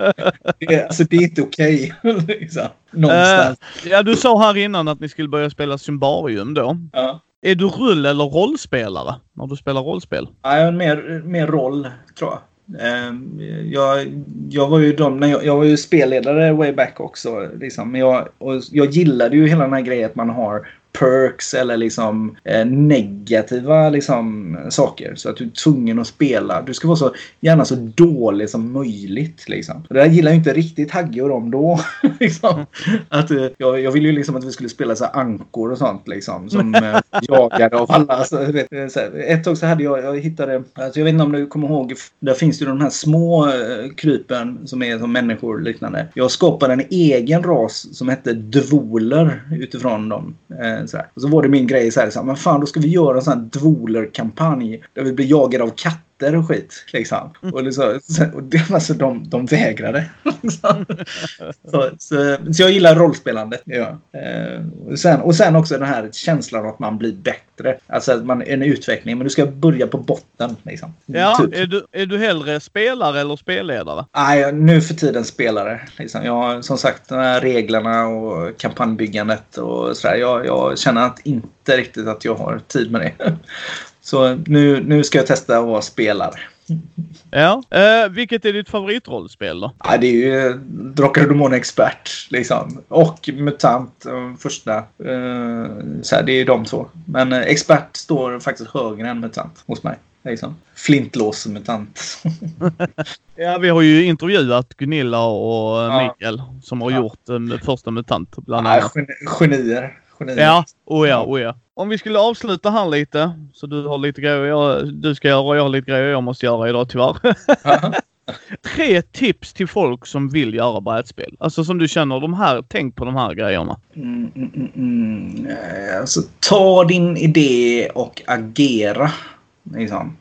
[SPEAKER 2] det, alltså det är inte okej. Okay. liksom. Någonstans.
[SPEAKER 1] Uh, ja, du sa här innan att ni skulle börja spela Symbarium då.
[SPEAKER 2] Ja.
[SPEAKER 1] Är du rull eller rollspelare när du spelar rollspel?
[SPEAKER 2] Ja, mer, mer roll tror jag. Ehm, jag, jag var ju de, jag, jag var ju spelledare way back också. Liksom. Men jag, och jag gillade ju hela den här grejen att man har perks eller liksom eh, negativa liksom, saker. Så att du är tvungen att spela. Du ska vara så gärna så dålig som möjligt. Liksom. det där gillar ju inte riktigt Hagge och dem då. liksom. att, eh, jag, jag ville ju liksom att vi skulle spela så ankor och sånt liksom. Som eh, jagade av alla. Så, vet, eh, så ett tag så hade jag, jag hittade, alltså, jag vet inte om du kommer ihåg, där finns ju de här små eh, krypen som är som människor liknande. Jag skapade en egen ras som hette dvoler utifrån dem. Eh, Eh, så här. Och så var det min grej så här, så här men fan då ska vi göra en sån här dvoler-kampanj där vi blir jagade av katter katter och skit. Liksom.
[SPEAKER 1] Mm.
[SPEAKER 2] Och, liksom, och det, alltså, de, de vägrade. Liksom. så, så, så jag gillar rollspelandet. Ja. Eh, och, sen, och sen också den här känslan att man blir bättre. Alltså att man är en utveckling. Men du ska börja på botten. Liksom.
[SPEAKER 1] Ja,
[SPEAKER 2] Typ.
[SPEAKER 1] är, du, är du hellre spelare eller spelledare?
[SPEAKER 2] Nej, nu för tiden spelare. Liksom. Jag som sagt de här reglerna och kampanjbyggandet och sådär. Jag, jag känner att inte riktigt att jag har tid med det. Så nu, nu ska jag testa att vara spelare.
[SPEAKER 1] Ja. Eh, vilket är ditt favoritrollspel då?
[SPEAKER 2] Ja, det är ju Drakar och Demoner Expert. Liksom. Och MUTANT, eh, första. Eh, så här, det är de två. Men eh, Expert står faktiskt högre än MUTANT hos mig. Liksom. Flintlås MUTANT.
[SPEAKER 1] Ja, vi har ju intervjuat Gunilla och eh,
[SPEAKER 2] Ja.
[SPEAKER 1] Mikael som har
[SPEAKER 2] Ja.
[SPEAKER 1] gjort um, första MUTANT bland annat.
[SPEAKER 2] geni- genier. genier.
[SPEAKER 1] Ja, oh ja, oh ja. Om vi skulle avsluta här lite, så du har lite grejer jag, du ska göra och jag har lite grejer jag måste göra idag tyvärr. Tre tips till folk som vill göra brädspel. Alltså som du känner, de här, tänk på de här grejerna.
[SPEAKER 2] Mm, mm, mm, mm. Eh, Alltså, ta din idé och agera. Liksom.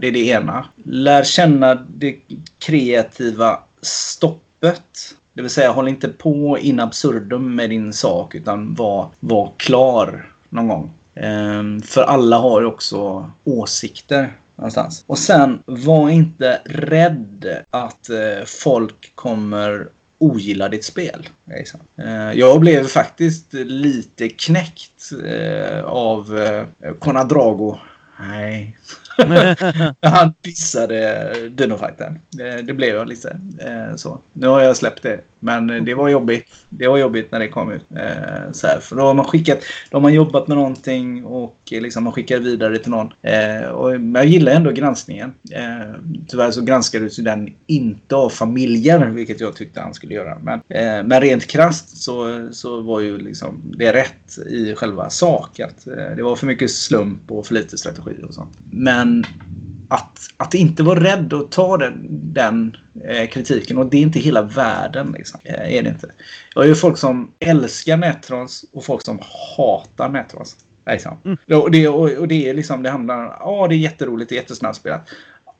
[SPEAKER 2] Det är det ena. Lär känna det kreativa stoppet. Det vill säga, håll inte på in absurdum med din sak utan var, var klar någon gång. Ehm, för alla har ju också åsikter någonstans. Och sen, var inte rädd att eh, folk kommer ogilla ditt spel. Liksom. Ehm, jag blev faktiskt lite knäckt eh, av eh, Conrad Drago. Nej. Han dissade Dinofighten. Det, det blev jag lite så. Nu har jag släppt det. Men eh, det var jobbigt. Det var jobbigt när det kom ut. Eh, så här, för då har man skickat, då har man jobbat med någonting och eh, liksom man skickar vidare till någon. Eh, och jag gillar ändå granskningen. Eh, tyvärr så granskades ju den inte av familjer, vilket jag tyckte han skulle göra. Men, eh, men rent krasst så, så var ju liksom det rätt i själva sak. Att, eh, det var för mycket slump och för lite strategi och sånt. Men att, att inte vara rädd att ta den, den eh, kritiken. Och det är inte hela världen. Liksom. Eh, är det inte. Jag har ju folk som älskar nättrons och folk som hatar nättrons. Liksom.
[SPEAKER 1] Mm.
[SPEAKER 2] Och, det, och, och det är liksom, det handlar ja det är jätteroligt, det är jättesnabbspelat.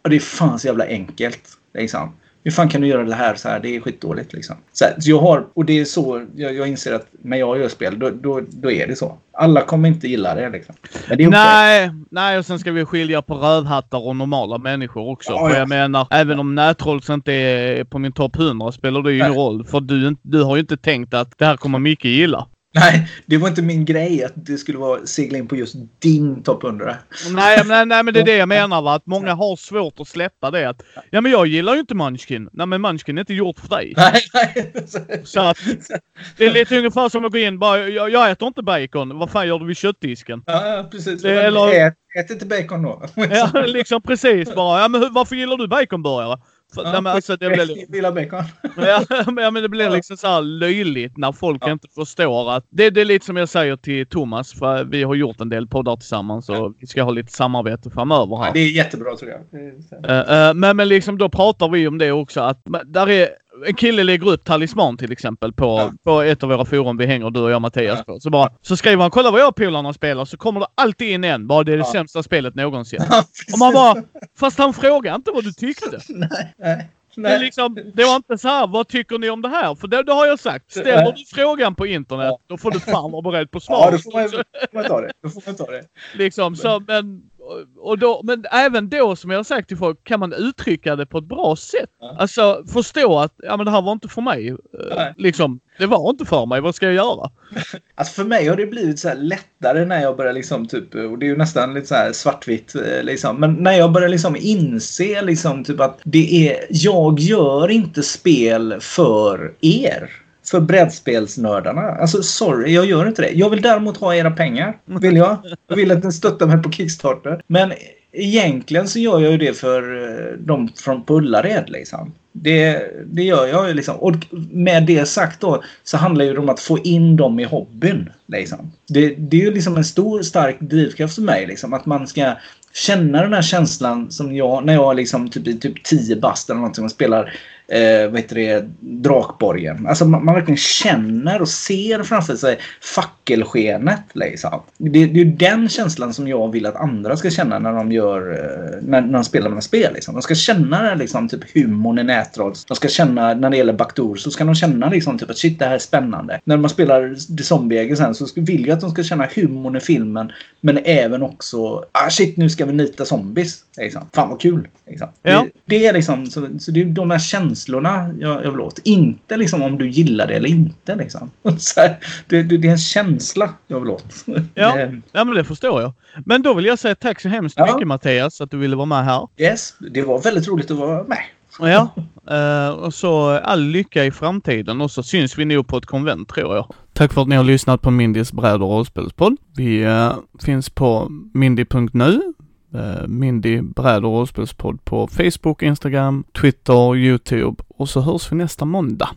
[SPEAKER 2] Och det är fan så jävla enkelt. Liksom. Hur fan kan du göra det här så här? Det är skitdåligt liksom. Så, här, så jag har, och det är så jag, jag inser att när jag gör spel, då, då, då är det så. Alla kommer inte gilla det liksom. Det.
[SPEAKER 1] Nej, nej och sen ska vi skilja på rövhattar och normala människor också.
[SPEAKER 2] Ja,
[SPEAKER 1] För
[SPEAKER 2] ja.
[SPEAKER 1] jag menar, även om nättrolls inte är på min topp 100 spelar det ju ingen
[SPEAKER 2] Nej.
[SPEAKER 1] roll. För du, du har ju inte tänkt att det här kommer Micke gilla.
[SPEAKER 2] Nej, det var inte min grej att det skulle vara segla in på just din topp 100.
[SPEAKER 1] Nej, men, nej, men det är det jag menar va. Att många har svårt att släppa det. Att, ja men jag gillar ju inte Munchkin. Nej men Munchkin är inte gjort för dig.
[SPEAKER 2] Nej, nej.
[SPEAKER 1] Så att det är lite ungefär som att gå in bara, jag, jag äter inte bacon. Vad fan gör du vid köttdisken?
[SPEAKER 2] Ja, precis.
[SPEAKER 1] Det- eller-
[SPEAKER 2] Ät, ät inte bacon då.
[SPEAKER 1] Ja, liksom precis bara. Ja men varför gillar du baconburgare? Nej, men alltså, det blir,
[SPEAKER 2] bacon.
[SPEAKER 1] ja, men, ja, det blir liksom så här löjligt när folk
[SPEAKER 2] Ja.
[SPEAKER 1] inte förstår att... Det, det är lite som jag säger till Thomas, för vi har gjort en del poddar tillsammans och vi ska ha lite samarbete framöver här.
[SPEAKER 2] Ja, det är jättebra tror jag. Är.
[SPEAKER 1] Eh, eh, men, men liksom då pratar vi om det också att där är en kille lägger upp talisman till exempel på,
[SPEAKER 2] Ja.
[SPEAKER 1] på ett av våra forum vi hänger du och jag Mattias
[SPEAKER 2] Ja.
[SPEAKER 1] på. Så bara så skriver han kolla vad jag och polarna spelar så kommer det alltid in en bara det är det
[SPEAKER 2] Ja.
[SPEAKER 1] sämsta spelet någonsin.
[SPEAKER 2] Ja,
[SPEAKER 1] Och man bara fast han frågar inte vad du tyckte.
[SPEAKER 2] Nej, nej.
[SPEAKER 1] Det,
[SPEAKER 2] nej.
[SPEAKER 1] liksom, det var inte så här, vad tycker ni om det här? För det, det har jag sagt. Ställer
[SPEAKER 2] Nej.
[SPEAKER 1] du frågan på internet,
[SPEAKER 2] Ja.
[SPEAKER 1] då får du fan vara beredd på
[SPEAKER 2] Ja,
[SPEAKER 1] svar.
[SPEAKER 2] då får man, får man ta det. Då får man ta det.
[SPEAKER 1] liksom, så, men, och då, men även då, som jag har sagt till folk, kan man uttrycka det på ett bra sätt.
[SPEAKER 2] Ja.
[SPEAKER 1] Alltså förstå att ja, men det här var inte för mig. Eh,
[SPEAKER 2] Nej.
[SPEAKER 1] Liksom, det var inte för mig. Vad ska jag göra?
[SPEAKER 2] Alltså för mig har det blivit så lättare när jag börjar liksom typ, och det är ju nästan lite så svartvitt eh, liksom. Men när jag börjar liksom inse liksom typ att det är, jag gör inte spel för er. För brädspelsnördarna. Alltså sorry, jag gör inte det. Jag vill däremot ha era pengar. Vill jag. Jag vill att ni stöttar mig på Kickstarter. Men egentligen så gör jag ju det för eh, de från på Ullared liksom. Det, det gör jag ju liksom. Och med det sagt då så handlar det ju om att få in dem i hobbyn. Liksom. Det, det är ju liksom en stor stark drivkraft för mig. Liksom, att man ska känna den här känslan som jag när jag liksom typ i typ 10 bast eller någonting och spelar eh, vad heter det, Drakborgen. Alltså man, man verkligen känner och ser framför sig fackelskenet. Liksom. Det, det är den känslan som jag vill att andra ska känna när de gör, eh, när, när de spelar med spel. Liksom. De ska känna liksom, typ humorn i nättrolls. De ska känna, när det gäller Backdoor, så ska de känna liksom typ att shit det här är spännande. När man spelar The Zombie sen så vill jag att de ska känna humorn i filmen. Men även också, ah shit nu ska vi nita zombies. Liksom. Fan vad kul. Liksom.
[SPEAKER 1] Ja.
[SPEAKER 2] Det, det är liksom, så, så det är de här känslorna jag, jag vill åt. Inte liksom om du gillar det eller inte. Liksom. Så här, det, det, det är en känsla jag vill åt.
[SPEAKER 1] Ja.
[SPEAKER 2] Det-
[SPEAKER 1] Ja, men det förstår jag. Men då vill jag säga tack så hemskt
[SPEAKER 2] Ja.
[SPEAKER 1] mycket Mattias att du ville vara med här.
[SPEAKER 2] Yes, det var väldigt roligt att vara med.
[SPEAKER 1] Ja, eh, och så all lycka i framtiden och så syns vi nog på ett konvent tror jag. Tack för att ni har lyssnat på Mindys bräd och rollspelspodd. Vi eh, finns på mindy.nu, Eh, Mindy bräd och rollspelspodd på Facebook, Instagram, Twitter, Youtube och så hörs vi nästa måndag.